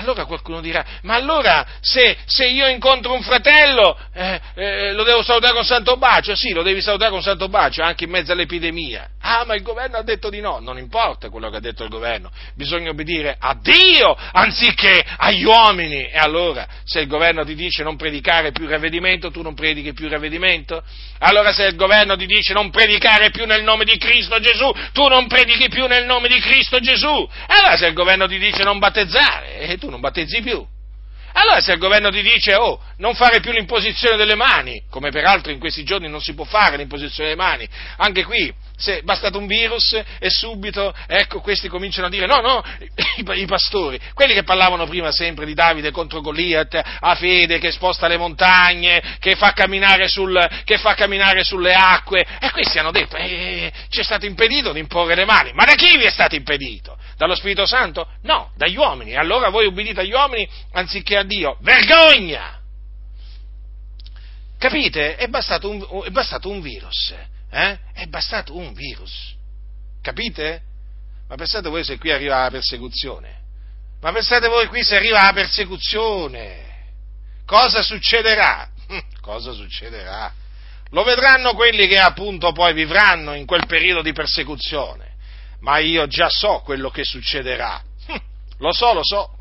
Allora qualcuno dirà, ma allora se, se io incontro un fratello eh, eh, lo devo salutare con santo bacio? Sì, lo devi salutare con santo bacio anche in mezzo all'epidemia. Ah, ma il governo ha detto di no, non importa quello che ha detto il governo, bisogna obbedire a Dio anziché agli uomini. E allora, se il governo ti dice non predicare più il ravvedimento, tu non predichi più il ravvedimento? Allora se il governo ti dice non predicare più nel nome di Cristo Gesù, tu non predichi più nel nome di Cristo Gesù? Allora se il governo ti dice non battezzare, e tu non battezzi più. Allora se il governo ti dice, oh, non fare più l'imposizione delle mani, come peraltro in questi giorni non si può fare l'imposizione delle mani, anche qui se è bastato un virus e subito, ecco, questi cominciano a dire no, no, i, i, pastori, quelli che parlavano prima sempre di Davide contro Goliat, a fede che sposta le montagne, che fa camminare, sul, che fa camminare sulle acque, e questi hanno detto, eh, ci è stato impedito di imporre le mani, ma da chi vi è stato impedito? Dallo Spirito Santo? No, dagli uomini, allora voi ubbidite agli uomini anziché a Dio, vergogna! Capite? È bastato un, è bastato un virus eh? È bastato un virus. Capite? Ma pensate voi se qui arriva la persecuzione? Ma pensate voi qui se arriva la persecuzione? Cosa succederà? Cosa succederà? Lo vedranno quelli che appunto poi vivranno in quel periodo di persecuzione. Ma io già so quello che succederà. Lo so, lo so.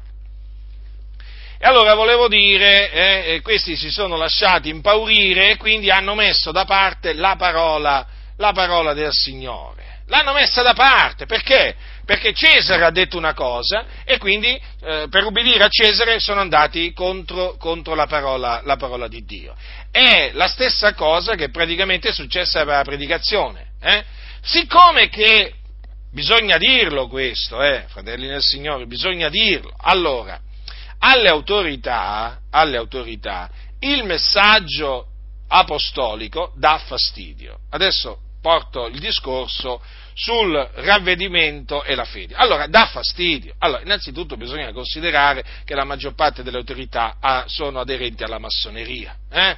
E allora volevo dire, eh, eh, questi si sono lasciati impaurire e quindi hanno messo da parte la parola, la parola del Signore. L'hanno messa da parte, perché? Perché Cesare ha detto una cosa e quindi eh, per ubbidire a Cesare sono andati contro, contro la, parola, la, parola, di Dio. È la stessa cosa che praticamente è successa per la predicazione. Eh? Siccome che bisogna dirlo questo, eh, fratelli del Signore, bisogna dirlo, allora alle autorità, alle autorità il messaggio apostolico dà fastidio. Adesso porto il discorso sul ravvedimento e la fede. Allora, dà fastidio. Allora, innanzitutto bisogna considerare che la maggior parte delle autorità ha, sono aderenti alla massoneria. Eh?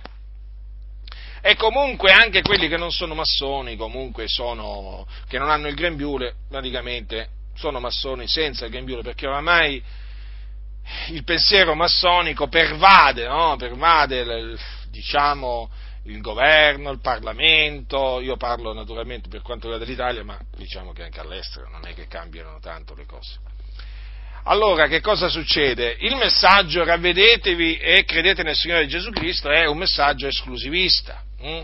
E comunque anche quelli che non sono massoni, comunque sono, che non hanno il grembiule, praticamente sono massoni senza il grembiule, perché oramai il pensiero massonico pervade, no? pervade diciamo, il governo, il Parlamento, io parlo naturalmente per quanto riguarda l'Italia, ma diciamo che anche all'estero non è che cambiano tanto le cose. Allora, che cosa succede? Il messaggio ravvedetevi e credete nel Signore Gesù Cristo è un messaggio esclusivista. Hm?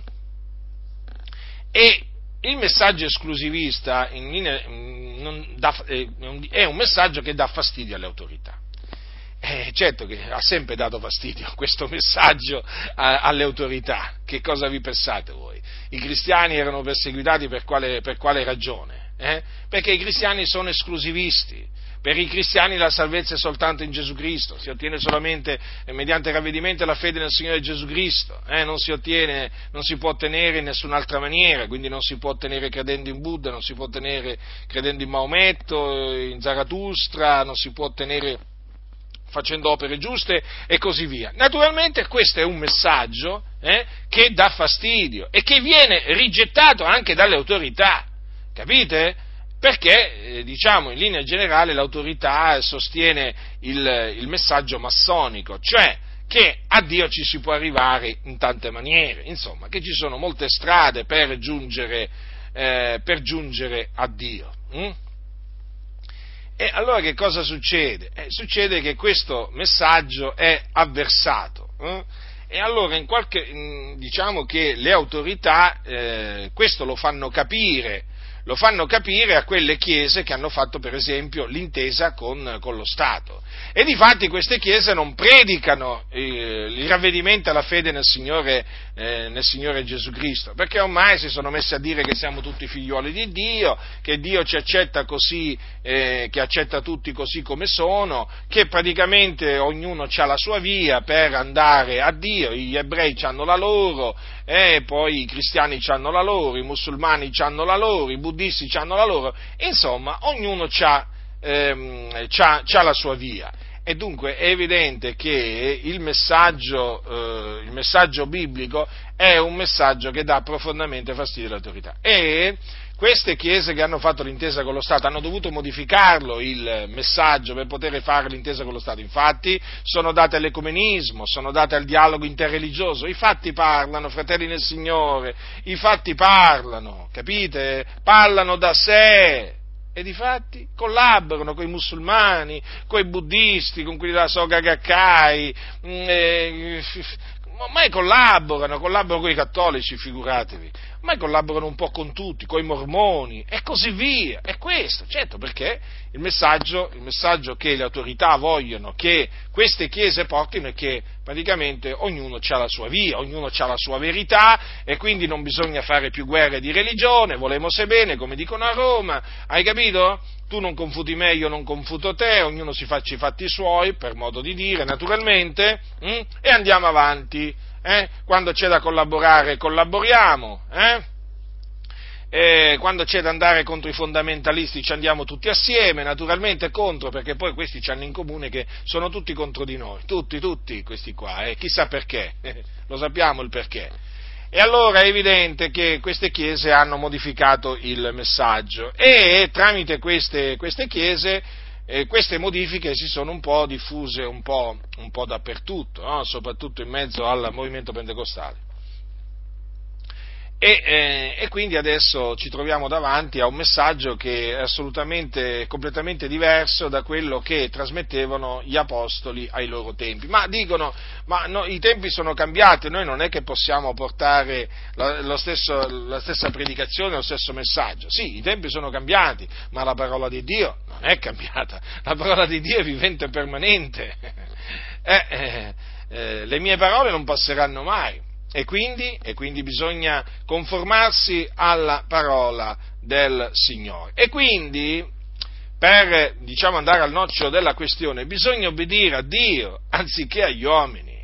E il messaggio esclusivista in, in, da, eh, è un messaggio che dà fastidio alle autorità. Eh, certo che ha sempre dato fastidio questo messaggio a, alle autorità. Che cosa vi pensate voi? I cristiani erano perseguitati per quale, per quale ragione? eh? perché i cristiani sono esclusivisti. Per i cristiani la salvezza è soltanto in Gesù Cristo, si ottiene solamente mediante ravvedimento e la fede nel Signore Gesù Cristo, eh? non, si ottiene, non si può ottenere in nessun'altra maniera, quindi non si può ottenere credendo in Buddha, non si può ottenere credendo in Maometto, in Zarathustra, non si può ottenere facendo opere giuste e così via. Naturalmente questo è un messaggio eh, che dà fastidio e che viene rigettato anche dalle autorità, capite? Perché, eh, diciamo, in linea generale l'autorità sostiene il, il messaggio massonico, cioè che a Dio ci si può arrivare in tante maniere, insomma, che ci sono molte strade per giungere, eh, per giungere a Dio. Hm? E allora che cosa succede? Eh, succede che questo messaggio è avversato. Eh? E allora qualche, diciamo che le autorità eh, questo lo fanno capire lo fanno capire a quelle chiese che hanno fatto per esempio l'intesa con, con lo Stato. E difatti queste chiese non predicano eh, il ravvedimento alla fede nel Signore, eh, nel Signore, Gesù Cristo, perché ormai si sono messi a dire che siamo tutti figlioli di Dio, che Dio ci accetta così, eh, che accetta tutti così come sono, che praticamente ognuno ha la sua via per andare a Dio, gli ebrei hanno la loro, e poi i cristiani hanno la loro, i musulmani hanno la loro, i buddisti hanno la loro, insomma, ognuno ha ehm, la sua via. E dunque è evidente che il messaggio, eh, il messaggio biblico è un messaggio che dà profondamente fastidio all'autorità. E queste chiese che hanno fatto l'intesa con lo Stato hanno dovuto modificarlo il messaggio per poter fare l'intesa con lo Stato. Infatti sono date all'ecumenismo, sono date al dialogo interreligioso. I fatti parlano, fratelli nel Signore, i fatti parlano, capite? Parlano da sé. E di fatti collaborano con i musulmani, con i buddisti, con quelli della Soga Gakkai, mm, eh, ormai collaborano, collaborano con i cattolici, figuratevi, ormai collaborano un po' con tutti, con i mormoni e così via. È questo, certo, perché il messaggio, il messaggio che le autorità vogliono che queste chiese portino è che praticamente ognuno ha la sua via, ognuno ha la sua verità e quindi non bisogna fare più guerre di religione, volemo se bene, come dicono a Roma, hai capito? Tu non confuti me, io non confuto te, ognuno si faccia i fatti suoi, per modo di dire, naturalmente, mh? Mm? e andiamo avanti. Eh? Quando c'è da collaborare, collaboriamo. Eh? Quando c'è da andare contro i fondamentalisti ci andiamo tutti assieme, naturalmente contro, perché poi questi ci hanno in comune che sono tutti contro di noi, tutti, tutti questi qua, eh? chissà perché, lo sappiamo il perché. E allora è evidente che queste chiese hanno modificato il messaggio e tramite queste, queste chiese eh, queste modifiche si sono un po' diffuse un po', un po dappertutto, no? soprattutto in mezzo al movimento pentecostale. E, eh, e, quindi adesso ci troviamo davanti a un messaggio che è assolutamente, completamente diverso da quello che trasmettevano gli apostoli ai loro tempi. Ma dicono, ma no, i tempi sono cambiati, noi non è che possiamo portare la, stesso, la stessa predicazione, lo stesso messaggio. Sì, i tempi sono cambiati, ma la parola di Dio non è cambiata, la parola di Dio è vivente e permanente. Eh, eh, eh, le mie parole non passeranno mai e quindi, e quindi bisogna conformarsi alla parola del Signore. E quindi, per diciamo, andare al nocciolo della questione, bisogna obbedire a Dio anziché agli uomini.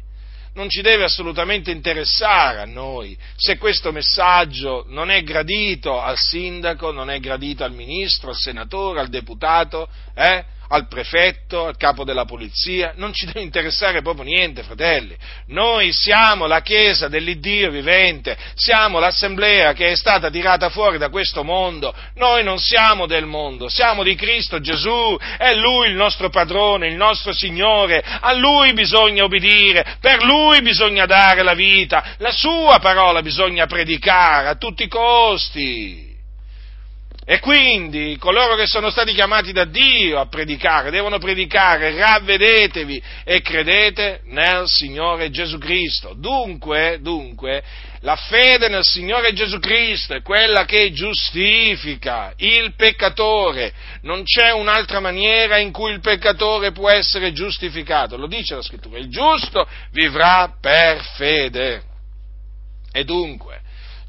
Non ci deve assolutamente interessare a noi se questo messaggio non è gradito al sindaco, non è gradito al ministro, al senatore, al deputato, eh? Al prefetto, al capo della polizia, non ci deve interessare proprio niente, fratelli. Noi siamo la Chiesa dell'Iddio vivente, siamo l'assemblea che è stata tirata fuori da questo mondo, noi non siamo del mondo, siamo di Cristo Gesù, è Lui il nostro padrone, il nostro Signore, a Lui bisogna obbedire, per Lui bisogna dare la vita, la Sua parola bisogna predicare a tutti i costi. E quindi coloro che sono stati chiamati da Dio a predicare, devono predicare, ravvedetevi e credete nel Signore Gesù Cristo. Dunque, dunque, la fede nel Signore Gesù Cristo è quella che giustifica il peccatore. Non c'è un'altra maniera in cui il peccatore può essere giustificato. Lo dice la scrittura. Il giusto vivrà per fede. E dunque,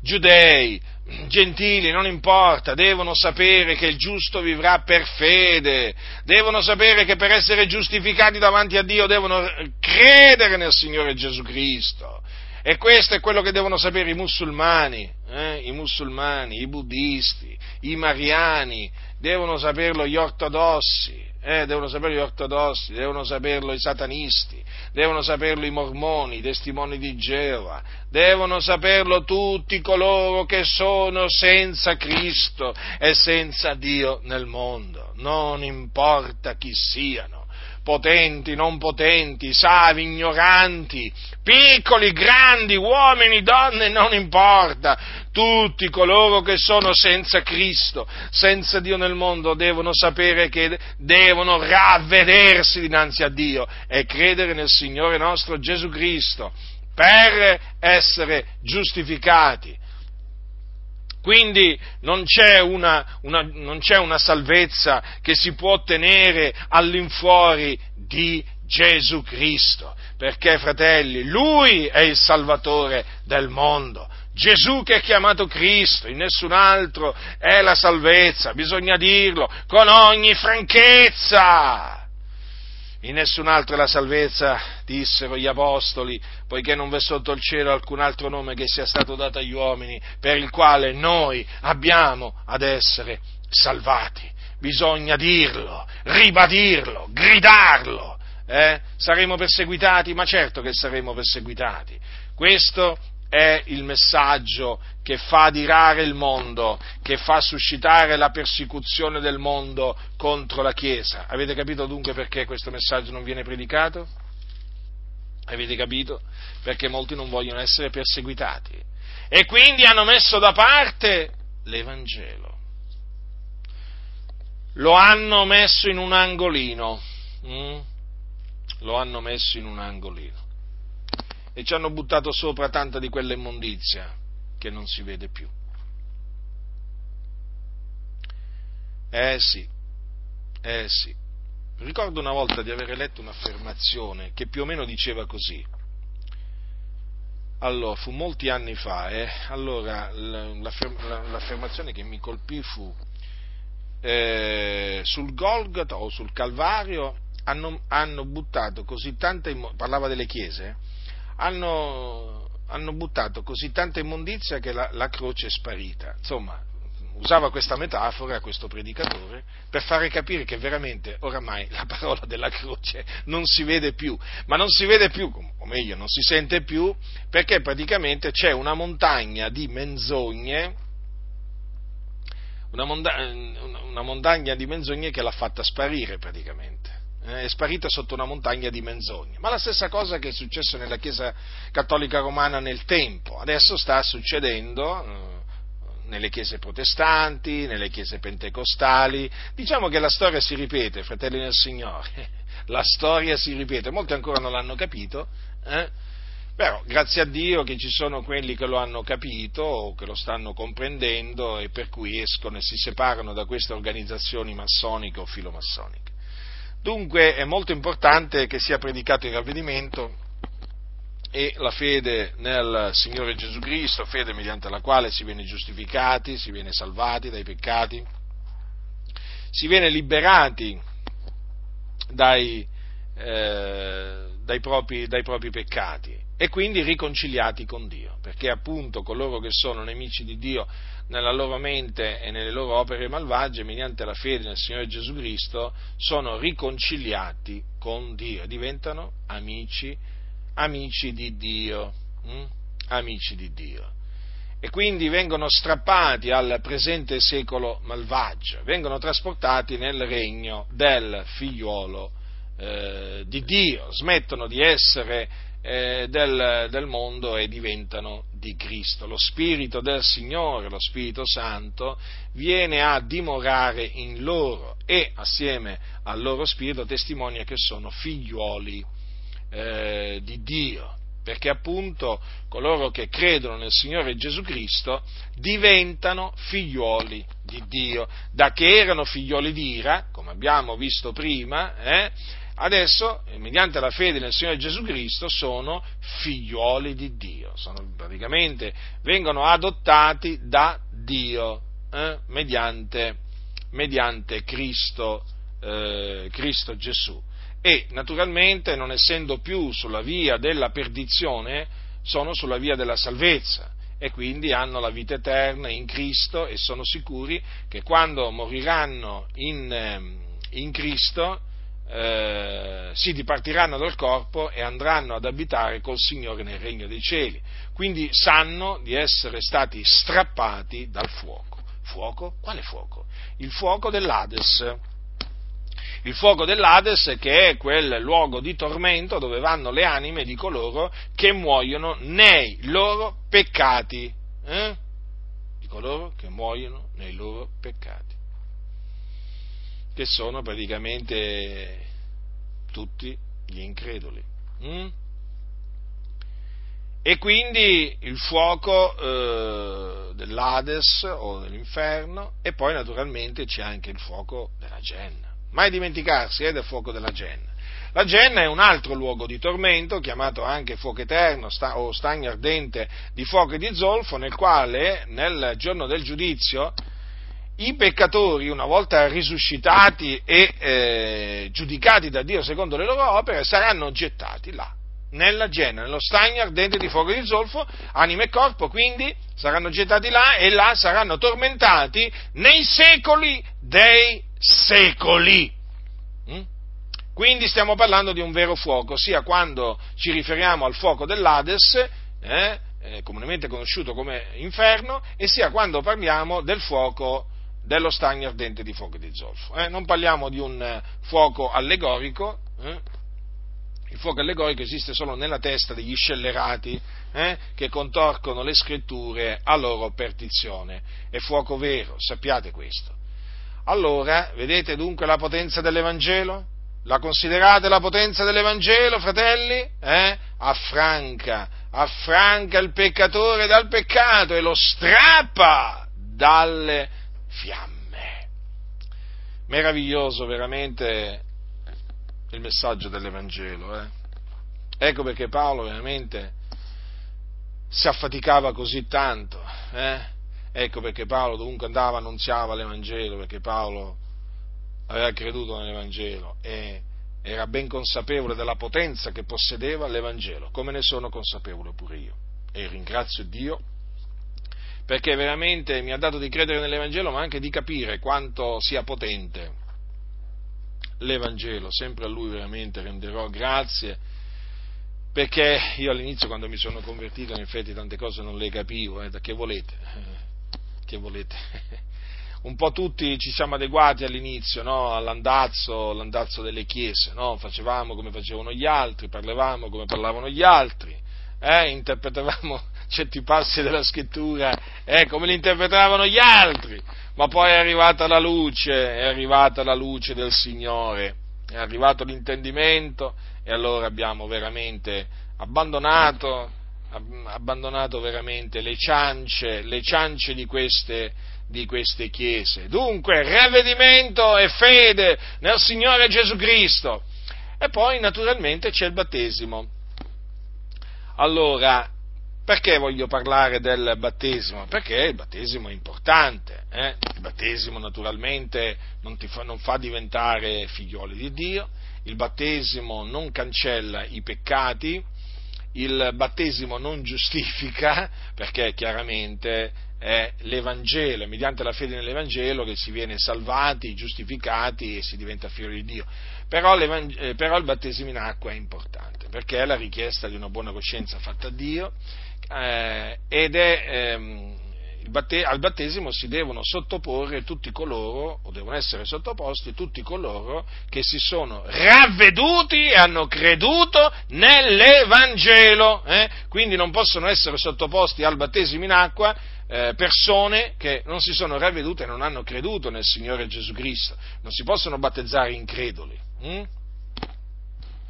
giudei, gentili, non importa, devono sapere che il giusto vivrà per fede, devono sapere che per essere giustificati davanti a Dio devono credere nel Signore Gesù Cristo. E questo è quello che devono sapere i musulmani, eh? i musulmani, i buddisti, i mariani, devono saperlo gli ortodossi, eh, devono saperlo gli ortodossi, devono saperlo i satanisti, devono saperlo i mormoni, i testimoni di Geova, devono saperlo tutti coloro che sono senza Cristo e senza Dio nel mondo, non importa chi siano potenti, non potenti, savi, ignoranti, piccoli, grandi, uomini, donne, non importa, tutti coloro che sono senza Cristo, senza Dio nel mondo, devono sapere che devono ravvedersi dinanzi a Dio e credere nel Signore nostro Gesù Cristo per essere giustificati. Quindi non c'è, una, una, non c'è una salvezza che si può ottenere all'infuori di Gesù Cristo, perché fratelli, Lui è il Salvatore del mondo. Gesù che è chiamato Cristo, in nessun altro è la salvezza, bisogna dirlo con ogni franchezza in nessun altro è la salvezza, dissero gli apostoli, poiché non v'è sotto il cielo alcun altro nome che sia stato dato agli uomini, per il quale noi abbiamo ad essere salvati. Bisogna dirlo, ribadirlo, gridarlo. Eh? Saremo perseguitati? Ma certo che saremo perseguitati. Questo è il messaggio che fa adirare il mondo, che fa suscitare la persecuzione del mondo contro la Chiesa. Avete capito dunque perché questo messaggio non viene predicato? Avete capito? Perché molti non vogliono essere perseguitati e quindi hanno messo da parte l'Evangelo. Lo hanno messo in un angolino. Mm? Lo hanno messo in un angolino e ci hanno buttato sopra tanta di quella immondizia che non si vede più. Eh sì, eh sì. Ricordo una volta di aver letto un'affermazione che più o meno diceva così. Allora, fu molti anni fa, eh? allora l'affermazione che mi colpì fu eh, sul Golgotha o sul Calvario hanno, hanno buttato così tanta, parlava delle chiese, hanno, hanno buttato così tanta immondizia che la, la croce è sparita. Insomma, usava questa metafora questo predicatore per fare capire che veramente oramai la parola della croce non si vede più, ma non si vede più, o meglio non si sente più, perché praticamente c'è una montagna di menzogne, una, montagna di menzogne che l'ha fatta sparire praticamente. Eh, è sparita sotto una montagna di menzogne. Ma la stessa cosa che è successo nella Chiesa Cattolica Romana nel tempo, adesso sta succedendo eh, nelle chiese protestanti, nelle chiese pentecostali. Diciamo che la storia si ripete, fratelli del Signore. La storia si ripete, molti ancora non l'hanno capito, eh? però grazie a Dio che ci sono quelli che lo hanno capito o che lo stanno comprendendo e per cui escono e si separano da queste organizzazioni massoniche o filomassoniche. Dunque è molto importante che sia predicato il ravvedimento e la fede nel Signore Gesù Cristo, fede mediante la quale si viene giustificati, si viene salvati dai peccati, si viene liberati dai, eh, dai, propri, dai propri peccati e quindi riconciliati con Dio, perché appunto coloro che sono nemici di Dio nella loro mente e nelle loro opere malvagie, mediante la fede nel Signore Gesù Cristo, sono riconciliati con Dio, diventano amici, amici di Dio, hm? amici di Dio. E quindi vengono strappati al presente secolo malvagio, vengono trasportati nel regno del figliuolo eh, di Dio, smettono di essere eh, del, del mondo e diventano di Cristo. Lo Spirito del Signore, lo Spirito Santo, viene a dimorare in loro e assieme al loro Spirito testimonia che sono figliuoli eh, di Dio perché appunto coloro che credono nel Signore Gesù Cristo diventano figlioli di Dio, da che erano figlioli di ira, come abbiamo visto prima, eh, adesso, mediante la fede nel Signore Gesù Cristo, sono figlioli di Dio, sono, praticamente vengono adottati da Dio eh, mediante, mediante Cristo, eh, Cristo Gesù. E naturalmente, non essendo più sulla via della perdizione, sono sulla via della salvezza e quindi hanno la vita eterna in Cristo e sono sicuri che quando moriranno in, ehm, in Cristo eh, si dipartiranno dal corpo e andranno ad abitare col Signore nel regno dei cieli. Quindi sanno di essere stati strappati dal fuoco. Fuoco? Quale fuoco? Il fuoco dell'Ades. Il fuoco dell'Ades che è quel luogo di tormento dove vanno le anime di coloro che muoiono nei loro peccati. Eh? Di coloro che muoiono nei loro peccati che sono praticamente tutti gli increduli. Mm? E quindi il fuoco eh, dell'Ades o dell'inferno e poi naturalmente c'è anche il fuoco della Genna. Mai dimenticarsi eh, del fuoco della Genna. La Genna è un altro luogo di tormento, chiamato anche fuoco eterno sta, o stagno ardente di fuoco e di zolfo, nel quale nel giorno del giudizio i peccatori, una volta risuscitati e eh, giudicati da Dio secondo le loro opere, saranno gettati là, nella genna, nello stagno ardente di fuoco e di zolfo, anima e corpo, quindi saranno gettati là e là saranno tormentati nei secoli dei secoli. Mm? Quindi stiamo parlando di un vero fuoco, sia quando ci riferiamo al fuoco dell'Ades, eh, eh, comunemente conosciuto come inferno, e sia quando parliamo del fuoco dello stagno ardente di fuoco di zolfo. Eh? Non parliamo di un eh, fuoco allegorico, eh? il fuoco allegorico esiste solo nella testa degli scellerati eh? che contorcono le scritture a loro perdizione. È fuoco vero, sappiate questo. Allora, vedete dunque la potenza dell'Evangelo? La considerate la potenza dell'Evangelo, fratelli? Eh? Affranca, affranca il peccatore dal peccato e lo strappa dalle fiamme. Meraviglioso veramente il messaggio dell'Evangelo. Eh? Ecco perché Paolo veramente si affaticava così tanto. Eh? Ecco perché Paolo dovunque andava annunziava l'Evangelo, perché Paolo aveva creduto nell'Evangelo e era ben consapevole della potenza che possedeva l'Evangelo, come ne sono consapevole pure io. E ringrazio Dio perché veramente mi ha dato di credere nell'Evangelo, ma anche di capire quanto sia potente l'Evangelo. Sempre a Lui veramente renderò grazie, perché io all'inizio quando mi sono convertito in effetti tante cose non le capivo, eh, che volete? Che volete? Un po' tutti ci siamo adeguati all'inizio no? all'andazzo, all'andazzo delle chiese, no? facevamo come facevano gli altri, parlavamo come parlavano gli altri, eh? interpretavamo certi passi della scrittura eh, come li interpretavano gli altri, ma poi è arrivata la luce, è arrivata la luce del Signore, è arrivato l'intendimento e allora abbiamo veramente abbandonato, abbandonato veramente le ciance, le ciance di queste, di queste chiese. Dunque, ravvedimento e fede nel Signore Gesù Cristo. E poi naturalmente c'è il battesimo. Allora, perché voglio parlare del battesimo? Perché il battesimo è importante, eh? il battesimo naturalmente non, fa, non fa diventare figlioli di Dio, il battesimo non cancella i peccati, il battesimo non giustifica, perché chiaramente è l'Evangelo, è mediante la fede nell'Evangelo che si viene salvati, giustificati e si diventa figlio di Dio. Però, eh, però il battesimo in acqua è importante, perché è la richiesta di una buona coscienza fatta a Dio eh, ed è, ehm, al battesimo si devono sottoporre tutti coloro, o devono essere sottoposti tutti coloro che si sono ravveduti e hanno creduto nell'Evangelo, eh? quindi non possono essere sottoposti al battesimo in acqua eh, persone che non si sono ravvedute e non hanno creduto nel Signore Gesù Cristo, non si possono battezzare increduli. Hm?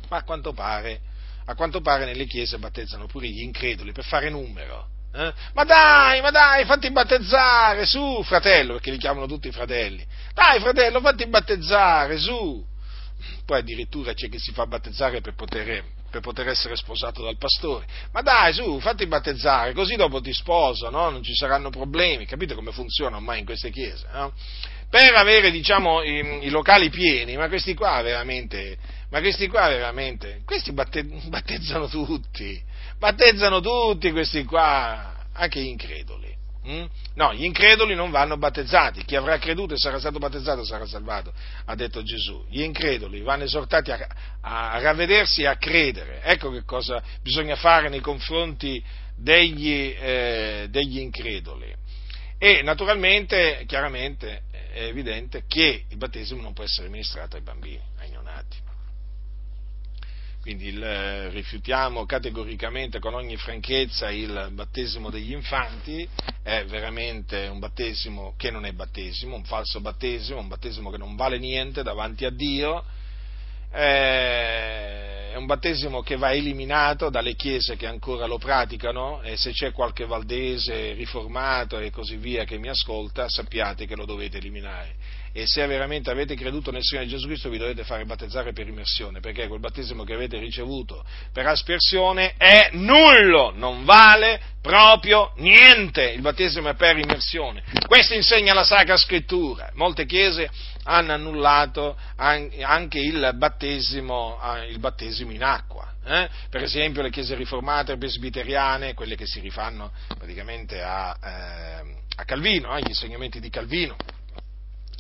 Ma a quanto pare a quanto pare nelle chiese battezzano pure gli increduli per fare numero. Eh? Ma dai, ma dai, fatti battezzare, su, fratello, perché li chiamano tutti fratelli. Dai, fratello, fatti battezzare, su. poi addirittura c'è chi si fa battezzare per poter, per poter essere sposato dal pastore. Ma dai, su, fatti battezzare, così dopo ti sposo, no? Non ci saranno problemi, capite come funziona ormai in queste chiese, no? Per avere, diciamo, i, i, locali pieni, ma questi qua veramente, ma questi qua veramente, questi batte, battezzano tutti, battezzano tutti questi qua, anche gli increduli. Mm? No, gli increduli non vanno battezzati, chi avrà creduto e sarà stato battezzato sarà salvato, ha detto Gesù. Gli increduli vanno esortati a, a ravvedersi e a credere. Ecco che cosa bisogna fare nei confronti degli, eh, degli increduli. E naturalmente, chiaramente, è evidente che il battesimo non può essere ministrato ai bambini, ai neonati. Quindi il, eh, rifiutiamo categoricamente con ogni franchezza il battesimo degli infanti, è veramente un battesimo che non è battesimo, un falso battesimo, un battesimo che non vale niente davanti a Dio, è un battesimo che va eliminato dalle chiese che ancora lo praticano e se c'è qualche valdese riformato e così via che mi ascolta, sappiate che lo dovete eliminare e se veramente avete creduto nel Signore Gesù Cristo vi dovete fare battezzare per immersione, perché quel battesimo che avete ricevuto per aspersione è nullo, non vale proprio niente, il battesimo è per immersione. Questo insegna la Sacra Scrittura, molte chiese hanno annullato anche il battesimo, eh, il battesimo in acqua. Eh? Per esempio le chiese riformate, presbiteriane, quelle che si rifanno praticamente a, eh, a Calvino, agli insegnamenti di Calvino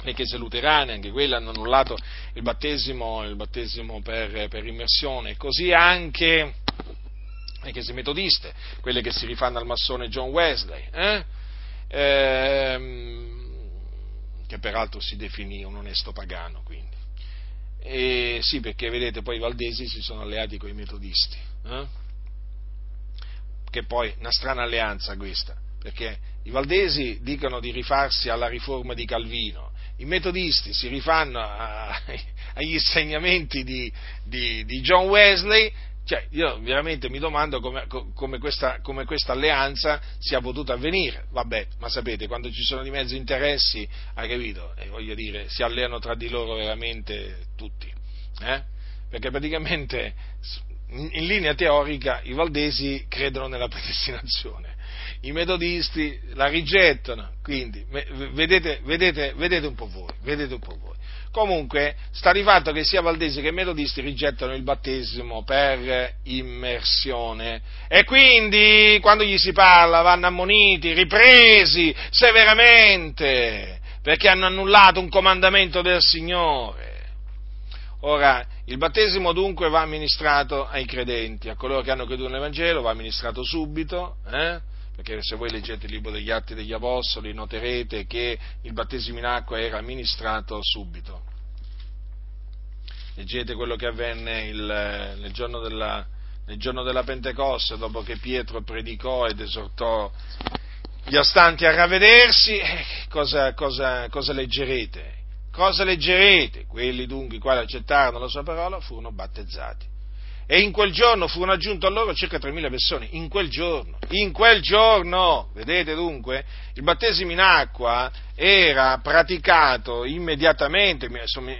le chiese luterane, anche quelle hanno annullato il battesimo, il battesimo per, per, immersione, così anche le chiese metodiste, quelle che si rifanno al massone John Wesley, eh? ehm, che peraltro si definì un onesto pagano, quindi. E sì, perché vedete, poi i valdesi si sono alleati con i metodisti, eh? che poi una strana alleanza questa, perché i valdesi dicono di rifarsi alla riforma di Calvino, i metodisti si rifanno a, agli insegnamenti di, di, di, John Wesley, cioè io veramente mi domando come, come, questa, come, questa, alleanza sia potuta avvenire. Vabbè, ma sapete, quando ci sono di mezzo interessi, hai capito? E voglio dire, si alleano tra di loro veramente tutti. Eh? Perché praticamente in linea teorica i valdesi credono nella predestinazione i metodisti la rigettano, quindi vedete, vedete, vedete, un po' voi, vedete un po' voi. Comunque sta di fatto che sia valdesi che metodisti rigettano il battesimo per immersione e quindi quando gli si parla vanno ammoniti, ripresi severamente perché hanno annullato un comandamento del Signore. Ora, il battesimo dunque va amministrato ai credenti, a coloro che hanno creduto nell'Evangelo va amministrato subito, eh? Perché se voi leggete il libro degli Atti degli Apostoli noterete che il battesimo in acqua era amministrato subito. Leggete quello che avvenne il, nel, giorno della, nel, giorno della, Pentecoste, dopo che Pietro predicò ed esortò gli astanti a ravvedersi, eh, cosa, cosa, cosa leggerete? Cosa leggerete? Quelli dunque i quali accettarono la sua parola furono battezzati e in quel giorno furono aggiunto a loro circa 3.000 persone, in quel giorno, in quel giorno, vedete dunque, il battesimo in acqua era praticato immediatamente,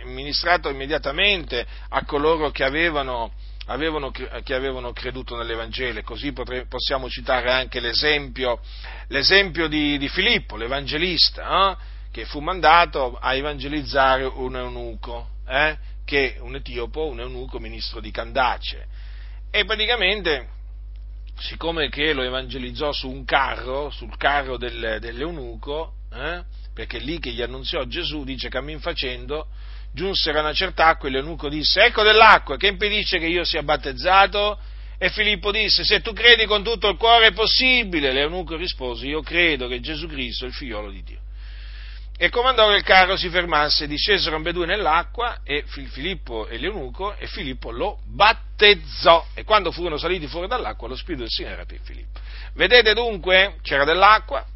ministrato immediatamente a coloro che avevano, avevano, che avevano creduto nell'Evangelo, così potre, possiamo citare anche l'esempio, l'esempio di, di, Filippo, l'Evangelista, eh, che fu mandato a evangelizzare un eunuco. Eh? Che un etiopo, un eunuco ministro di Candace. E praticamente, siccome che lo evangelizzò su un carro, sul carro del, dell'eunuco, eh, perché lì che gli annunziò Gesù, dice cammin facendo, giunsero a una certa acqua e l'eunuco disse, ecco dell'acqua, che impedisce che io sia battezzato? E Filippo disse, se tu credi con tutto il cuore è possibile. L'eunuco rispose, io credo che Gesù Cristo è il figliolo di Dio e comandò che il carro si fermasse, discesero ambedue nell'acqua, e Filippo e l'eunuco, e Filippo lo battezzò. E quando furono saliti fuori dall'acqua, lo Spirito del Signore era per Filippo. Vedete dunque, c'era dell'acqua,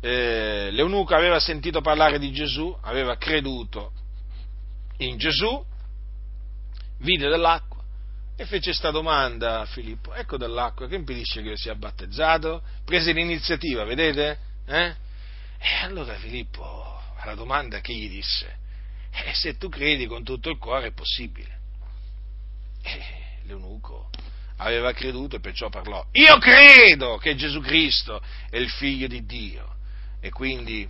eh, l'eunuco aveva sentito parlare di Gesù, aveva creduto in Gesù, vide dell'acqua, e fece questa domanda a Filippo, ecco dell'acqua, che impedisce che sia battezzato? Prese l'iniziativa, vedete? Eh? E allora Filippo alla domanda che gli disse, E se tu credi con tutto il cuore è possibile. E l'eunuco aveva creduto e perciò parlò. Io credo che Gesù Cristo è il figlio di Dio. E quindi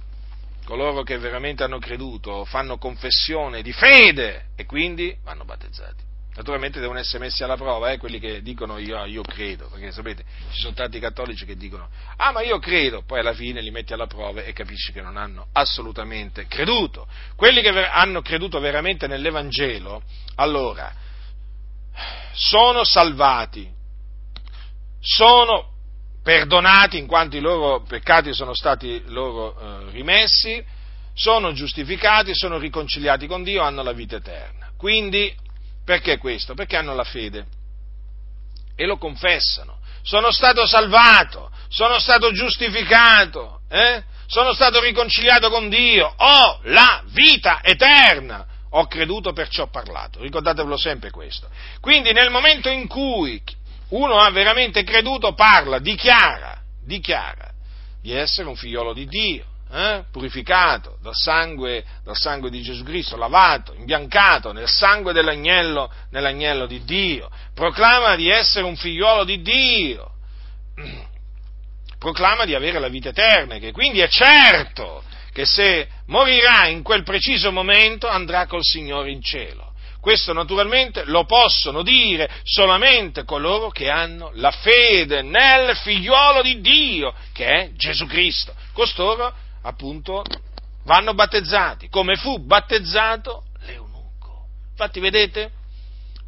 coloro che veramente hanno creduto fanno confessione di fede e quindi vanno battezzati. Naturalmente devono essere messi alla prova, eh, quelli che dicono io, io, credo, perché sapete, ci sono tanti cattolici che dicono ah ma io credo, poi alla fine li metti alla prova e capisci che non hanno assolutamente creduto. Quelli che ver- hanno creduto veramente nell'Evangelo, allora, sono salvati, sono perdonati in quanto i loro peccati sono stati loro eh, rimessi, sono giustificati, sono riconciliati con Dio, hanno la vita eterna. Quindi perché questo? Perché hanno la fede e lo confessano. Sono stato salvato, sono stato giustificato, eh? sono stato riconciliato con Dio, ho la vita eterna. Ho creduto perciò ho parlato, ricordatevelo sempre questo. Quindi nel momento in cui uno ha veramente creduto, parla, dichiara, dichiara di essere un figliolo di Dio, eh? purificato dal sangue, dal sangue, di Gesù Cristo, lavato, imbiancato nel sangue dell'agnello, nell'agnello di Dio, proclama di essere un figliolo di Dio, proclama di avere la vita eterna, che quindi è certo che se morirà in quel preciso momento andrà col Signore in cielo. Questo naturalmente lo possono dire solamente coloro che hanno la fede nel figliolo di Dio, che è Gesù Cristo. Costoro appunto, vanno battezzati, come fu battezzato l'eunuco. Infatti, vedete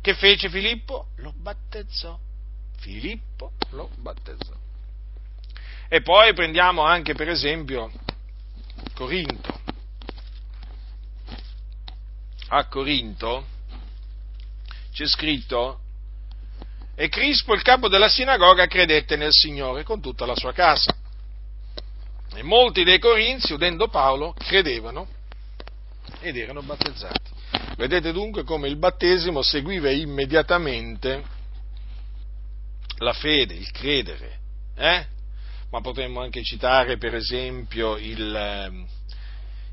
che fece Filippo? Lo battezzò. Filippo lo battezzò. E poi prendiamo anche, per esempio, Corinto. A Corinto c'è scritto e Crispo, il capo della sinagoga, credette nel Signore con tutta la sua casa. E molti dei Corinzi, udendo Paolo, credevano ed erano battezzati. Vedete dunque come il battesimo seguiva immediatamente la fede, il credere. Eh? Ma potremmo anche citare per esempio il, ehm,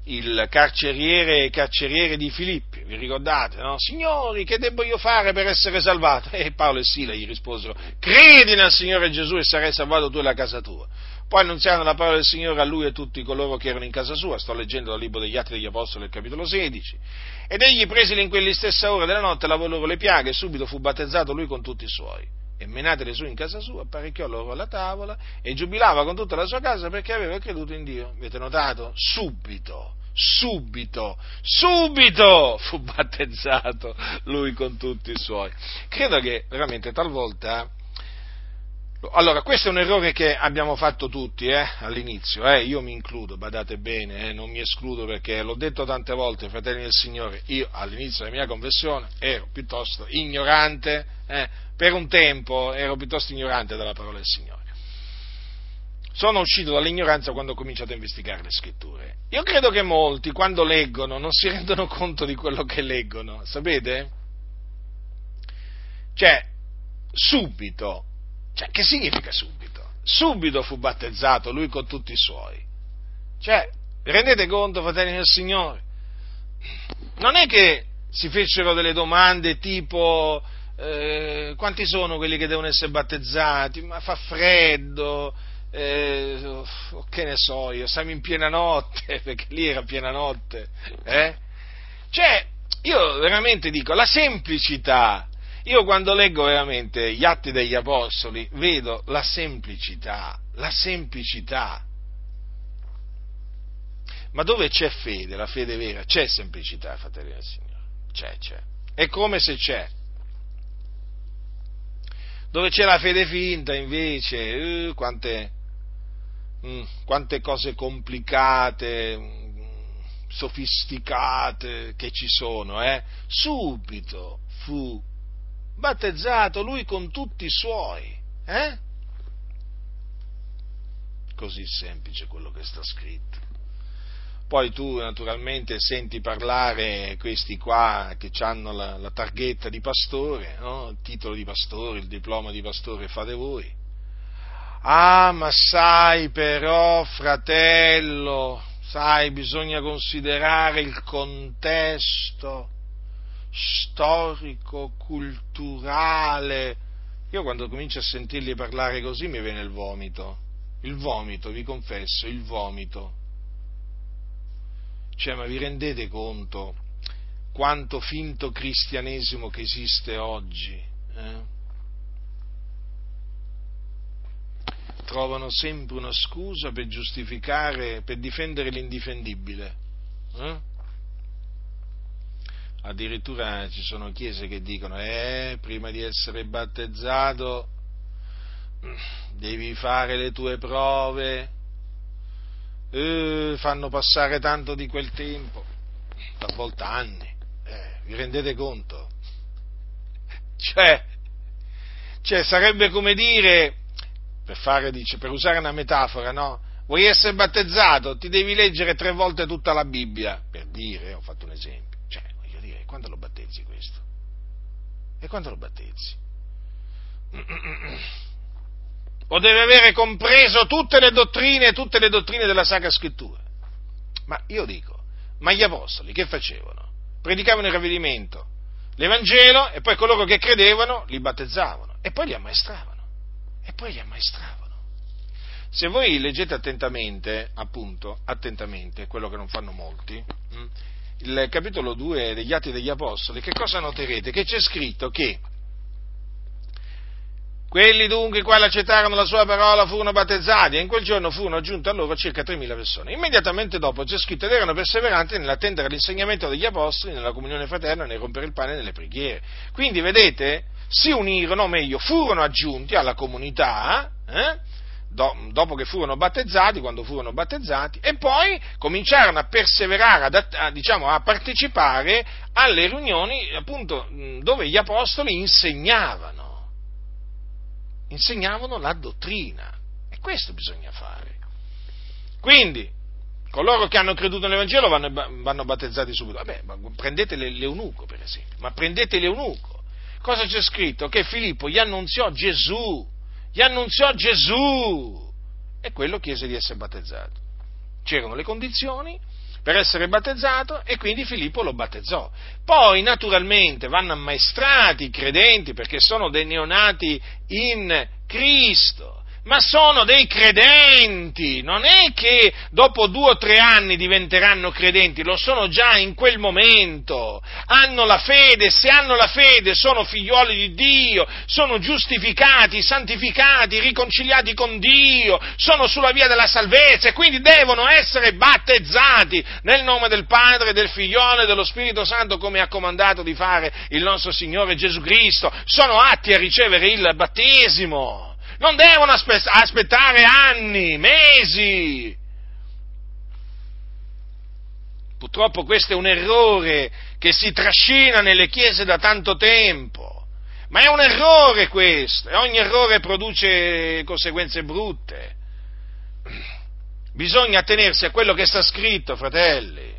il carceriere, carceriere, di Filippi, vi ricordate? No? Signori, che devo io fare per essere salvato? E Paolo e Sila gli risposero, credi nel Signore Gesù e sarai salvato tu e la casa tua. Poi annunziarono la parola del Signore a lui e a tutti coloro che erano in casa sua. Sto leggendo dal libro degli Atti degli Apostoli, capitolo 16. Ed egli presili in quelle stesse ore della notte, lavò loro le piaghe e subito fu battezzato lui con tutti i suoi. E menatele su in casa sua, apparecchiò loro la tavola e giubilava con tutta la sua casa perché aveva creduto in Dio. Avete notato? Subito subito, subito fu battezzato lui con tutti i suoi. Credo che veramente talvolta allora, questo è un errore che abbiamo fatto tutti eh, all'inizio, eh, io mi includo, badate bene, eh, non mi escludo perché l'ho detto tante volte, fratelli del Signore, io all'inizio della mia conversione ero piuttosto ignorante, eh, per un tempo ero piuttosto ignorante della parola del Signore. Sono uscito dall'ignoranza quando ho cominciato a investigare le scritture. Io credo che molti, quando leggono, non si rendono conto di quello che leggono, sapete? Cioè, subito cioè, che significa subito? Subito fu battezzato lui con tutti i suoi. Cioè, rendete conto, fratelli del Signore? Non è che si fecero delle domande tipo eh, quanti sono quelli che devono essere battezzati? Ma fa freddo? Eh, che ne so io, siamo in piena notte, perché lì era piena notte. Eh? Cioè, io veramente dico, la semplicità io quando leggo veramente gli atti degli Apostoli vedo la semplicità, la semplicità. Ma dove c'è fede, la fede vera, c'è semplicità, fratelli del Signore. C'è, c'è. È come se c'è. Dove c'è la fede finta, invece, uh, quante, mm, quante cose complicate, mm, sofisticate che ci sono, eh? Subito fu battezzato lui con tutti i suoi. Eh? Così semplice quello che sta scritto. Poi tu naturalmente senti parlare questi qua che hanno la, la targhetta di pastore, no? il titolo di pastore, il diploma di pastore fate voi. Ah, ma sai però, fratello, sai, bisogna considerare il contesto storico, culturale. Io quando comincio a sentirli parlare così mi viene il vomito, il vomito, vi confesso, il vomito. Cioè, ma vi rendete conto quanto finto cristianesimo che esiste oggi? Eh? Trovano sempre una scusa per giustificare, per difendere l'indifendibile. Eh? Addirittura ci sono chiese che dicono, eh, prima di essere battezzato devi fare le tue prove, eh, fanno passare tanto di quel tempo, talvolta anni, eh, vi rendete conto? Cioè, cioè, sarebbe come dire, per, fare, dice, per usare una metafora, no? Vuoi essere battezzato? Ti devi leggere tre volte tutta la Bibbia, per dire, ho fatto un esempio quando lo battezzi questo? E quando lo battezzi? O deve avere compreso tutte le dottrine, tutte le dottrine della Sacra Scrittura. Ma io dico, ma gli apostoli che facevano? Predicavano il ravvedimento, l'Evangelo e poi coloro che credevano li battezzavano e poi li ammaestravano. E poi li ammaestravano. Se voi leggete attentamente, appunto, attentamente, quello che non fanno molti, hm, il capitolo 2 degli Atti degli Apostoli, che cosa noterete? Che c'è scritto che quelli dunque i quali accettarono la sua parola furono battezzati e in quel giorno furono aggiunte a loro circa 3.000 persone. Immediatamente dopo c'è scritto ed erano perseveranti nell'attendere l'insegnamento degli apostoli, nella comunione fraterna, nel rompere il pane e nelle preghiere. Quindi vedete, si unirono, o meglio, furono aggiunti alla comunità, eh, dopo che furono battezzati, quando furono battezzati, e poi cominciarono a perseverare, a, a, diciamo, a partecipare alle riunioni appunto, dove gli apostoli insegnavano, insegnavano la dottrina, e questo bisogna fare. Quindi, coloro che hanno creduto nell'Evangelo vanno, vanno battezzati subito. Vabbè, prendete l'eunuco, per esempio, ma prendete l'eunuco. Cosa c'è scritto? Che Filippo gli annunziò Gesù gli annunziò Gesù e quello chiese di essere battezzato. C'erano le condizioni per essere battezzato e quindi Filippo lo battezzò. Poi naturalmente vanno ammaestrati i credenti perché sono dei neonati in Cristo ma sono dei credenti, non è che dopo due o tre anni diventeranno credenti, lo sono già in quel momento, hanno la fede, se hanno la fede sono figlioli di Dio, sono giustificati, santificati, riconciliati con Dio, sono sulla via della salvezza e quindi devono essere battezzati nel nome del Padre, del Figliolo e dello Spirito Santo come ha comandato di fare il nostro Signore Gesù Cristo, sono atti a ricevere il battesimo non devono aspettare anni, mesi. Purtroppo questo è un errore che si trascina nelle chiese da tanto tempo, ma è un errore questo, e ogni errore produce conseguenze brutte. Bisogna attenersi a quello che sta scritto, fratelli.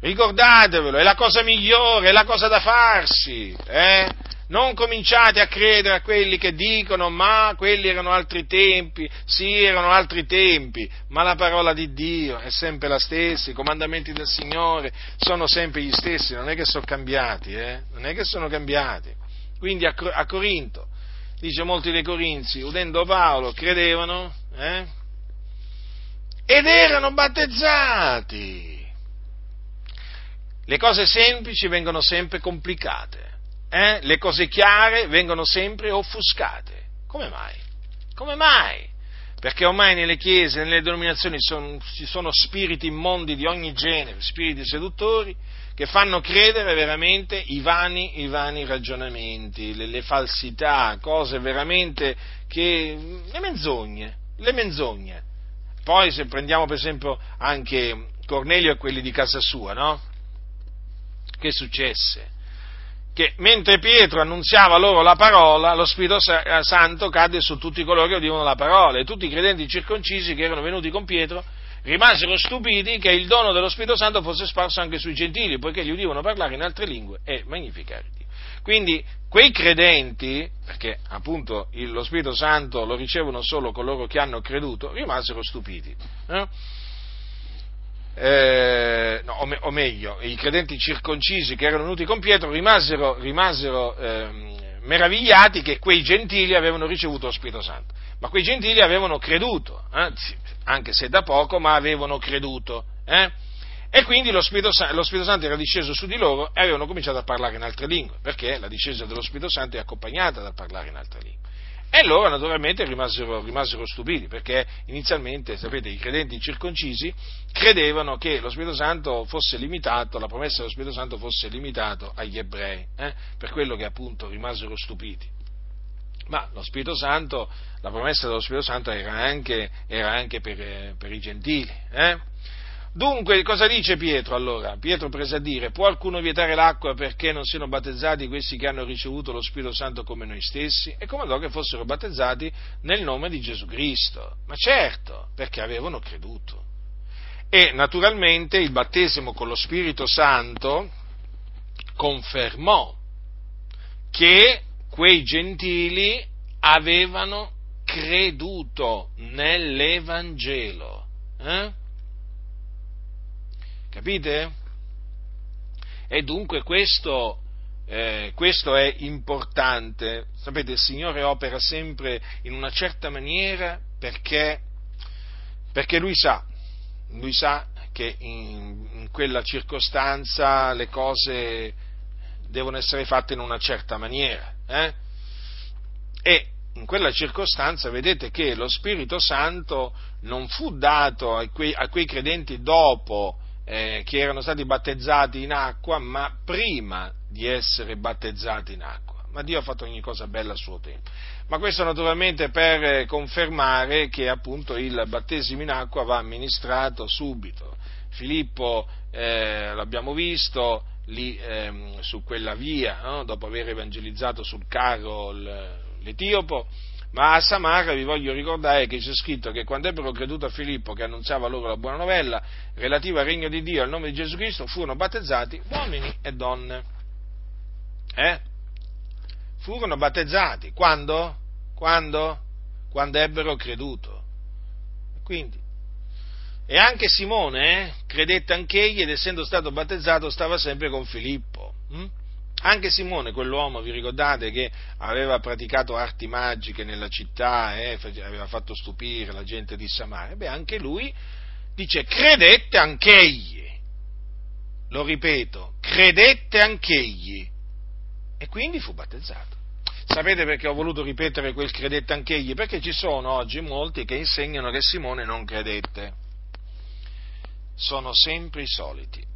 Ricordatevelo, è la cosa migliore, è la cosa da farsi. Eh? Non cominciate a credere a quelli che dicono ma quelli erano altri tempi, sì erano altri tempi, ma la parola di Dio è sempre la stessa, i comandamenti del Signore sono sempre gli stessi, non è che sono cambiati, eh? non è che sono cambiati. Quindi a, a Corinto, dice molti dei Corinzi, udendo Paolo, credevano eh? ed erano battezzati. Le cose semplici vengono sempre complicate eh, le cose chiare vengono sempre offuscate. Come mai? Come mai? Perché ormai nelle chiese, nelle denominazioni son, ci sono spiriti immondi di ogni genere, spiriti seduttori, che fanno credere veramente i vani, i vani ragionamenti, le, le, falsità, cose veramente che. le menzogne, le menzogne. Poi se prendiamo per esempio anche Cornelio e quelli di casa sua, no? Che successe? Che mentre Pietro annunziava loro la parola, lo Spirito eh, Santo cadde su tutti coloro che udivano la parola e tutti i credenti circoncisi che erano venuti con Pietro rimasero stupiti che il dono dello Spirito Santo fosse sparso anche sui gentili, poiché gli udivano parlare in altre lingue e magnificare Dio. Quindi quei credenti, perché appunto lo Spirito Santo lo ricevono solo coloro che hanno creduto, rimasero stupiti. Eh? Eh, no, o, me, o, meglio, i credenti circoncisi che erano venuti con Pietro rimasero, rimasero eh, meravigliati che quei gentili avevano ricevuto lo Spirito Santo. Ma quei gentili avevano creduto, eh, anche se da poco, ma avevano creduto. Eh? E quindi lo Spirito, lo Spirito, Santo era disceso su di loro e avevano cominciato a parlare in altre lingue, perché la discesa dello Spirito Santo è accompagnata dal parlare in altre lingue. E loro naturalmente rimasero, rimasero, stupiti, perché inizialmente, sapete, i credenti circoncisi credevano che lo Spirito Santo fosse limitato, la promessa dello Spirito Santo fosse limitato agli ebrei, eh? per quello che appunto rimasero stupiti. Ma lo Spirito Santo, la promessa dello Spirito Santo era anche, era anche per, per, i gentili. Eh? Dunque, cosa dice Pietro allora? Pietro prese a dire, può qualcuno vietare l'acqua perché non siano battezzati questi che hanno ricevuto lo Spirito Santo come noi stessi? E comandò che fossero battezzati nel nome di Gesù Cristo. Ma certo, perché avevano creduto. E naturalmente il battesimo con lo Spirito Santo confermò che quei gentili avevano creduto nell'Evangelo. Eh? Capite? E dunque questo, eh, questo è importante. Sapete, il Signore opera sempre in una certa maniera perché, perché Lui sa, Lui sa che in, in quella circostanza le cose devono essere fatte in una certa maniera. Eh? E in quella circostanza vedete che lo Spirito Santo non fu dato a quei, a quei credenti dopo eh, che erano stati battezzati in acqua, ma prima di essere battezzati in acqua. Ma Dio ha fatto ogni cosa bella a suo tempo. Ma questo naturalmente per confermare che appunto il battesimo in acqua va amministrato subito. Filippo, eh, l'abbiamo visto, lì eh, su quella via, no? dopo aver evangelizzato sul carro l'Etiopo, ma a Samara vi voglio ricordare che c'è scritto che quando ebbero creduto a Filippo che annunziava loro la buona novella relativa al regno di Dio al nome di Gesù Cristo, furono battezzati uomini e donne. Eh? Furono battezzati. Quando? Quando? Quando ebbero creduto. Quindi. E anche Simone eh, credette anch'egli ed essendo stato battezzato stava sempre con Filippo. Hm? Anche Simone, quell'uomo, vi ricordate che aveva praticato arti magiche nella città, eh, aveva fatto stupire la gente di Samaria, beh, anche lui dice credette anch'egli. Lo ripeto, credette anch'egli. E quindi fu battezzato. Sapete perché ho voluto ripetere quel credette anch'egli? Perché ci sono oggi molti che insegnano che Simone non credette. Sono sempre i soliti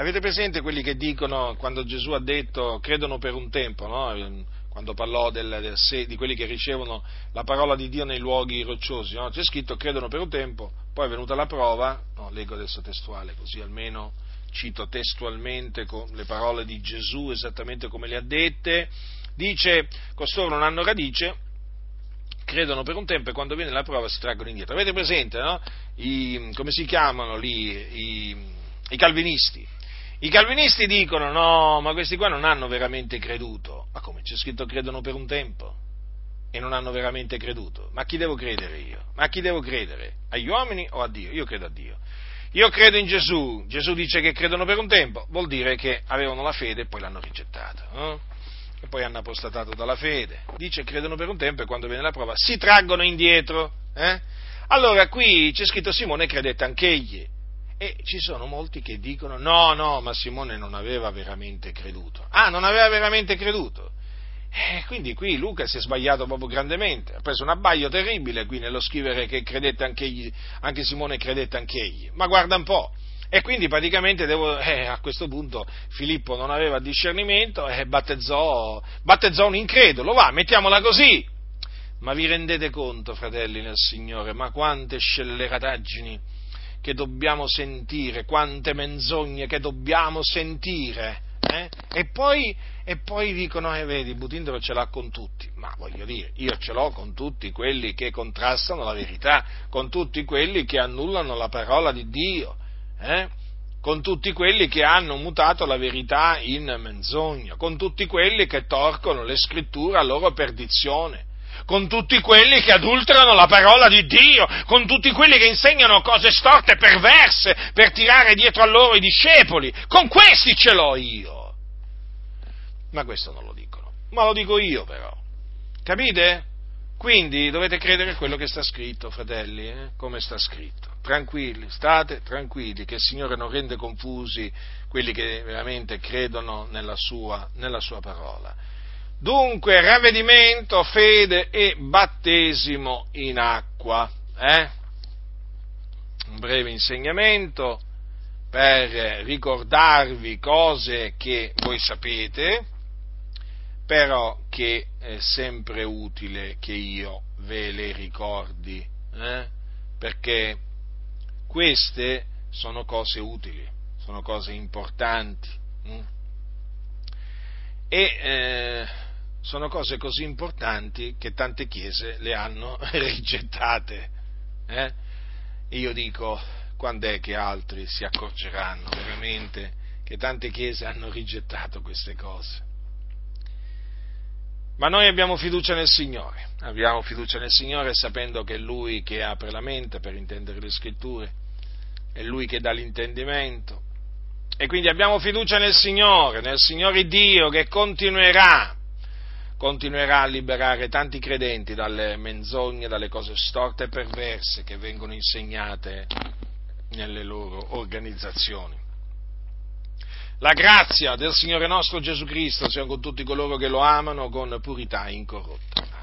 Avete presente quelli che dicono, quando Gesù ha detto, credono per un tempo, no? quando parlò del, del, di quelli che ricevono la parola di Dio nei luoghi rocciosi, no? c'è scritto credono per un tempo, poi è venuta la prova, no, leggo adesso testuale, così almeno cito testualmente le parole di Gesù esattamente come le ha dette, dice, costoro non hanno radice, credono per un tempo e quando viene la prova si traggono indietro. Avete presente, no? I, come si chiamano lì i, i calvinisti? I calvinisti dicono no, ma questi qua non hanno veramente creduto. Ma come c'è scritto credono per un tempo? E non hanno veramente creduto? Ma a chi devo credere io? Ma a chi devo credere? Agli uomini o a Dio? Io credo a Dio. Io credo in Gesù. Gesù dice che credono per un tempo, vuol dire che avevano la fede e poi l'hanno rigettata. Eh? E poi hanno apostatato dalla fede. Dice credono per un tempo e quando viene la prova si traggono indietro. Eh? Allora qui c'è scritto Simone credette anch'egli e ci sono molti che dicono no, no, ma Simone non aveva veramente creduto. Ah, non aveva veramente creduto. Eh, quindi qui Luca si è sbagliato proprio grandemente, ha preso un abbaglio terribile qui nello scrivere che credette anche, egli, anche Simone credette anche egli. Ma guarda un po'. E quindi praticamente devo, eh, a questo punto Filippo non aveva discernimento e battezzò, battezzò un incredulo, va, mettiamola così. Ma vi rendete conto, fratelli nel Signore, ma quante scellerataggini che dobbiamo sentire, quante menzogne che dobbiamo sentire. Eh? E, poi, e, poi, dicono, eh, vedi, Butindolo ce l'ha con tutti, ma voglio dire, io ce l'ho con tutti quelli che contrastano la verità, con tutti quelli che annullano la parola di Dio, eh? con tutti quelli che hanno mutato la verità in menzogna, con tutti quelli che torcono le scritture a loro perdizione, con tutti quelli che adulterano la parola di Dio, con tutti quelli che insegnano cose storte e perverse per tirare dietro a loro i discepoli. Con questi ce l'ho io. Ma questo non lo dicono, ma lo dico io però. Capite? Quindi dovete credere a quello che sta scritto, fratelli, eh? come sta scritto. Tranquilli, state tranquilli, che il Signore non rende confusi quelli che veramente credono nella sua, nella sua parola. Dunque, ravvedimento, fede e battesimo in acqua. Eh? Un breve insegnamento per ricordarvi cose che voi sapete, però che è sempre utile che io ve le ricordi, eh? perché queste sono cose utili, sono cose importanti. Hm? E eh, sono cose così importanti che tante chiese le hanno rigettate. Eh? Io dico, quando è che altri si accorgeranno veramente che tante chiese hanno rigettato queste cose? Ma noi abbiamo fiducia nel Signore, abbiamo fiducia nel Signore sapendo che è Lui che apre la mente per intendere le scritture, è Lui che dà l'intendimento. E quindi abbiamo fiducia nel Signore, nel Signore Dio che continuerà, continuerà a liberare tanti credenti dalle menzogne, dalle cose storte e perverse che vengono insegnate nelle loro organizzazioni. La grazia del Signore nostro Gesù Cristo sia con tutti coloro che lo amano con purità incorrotta.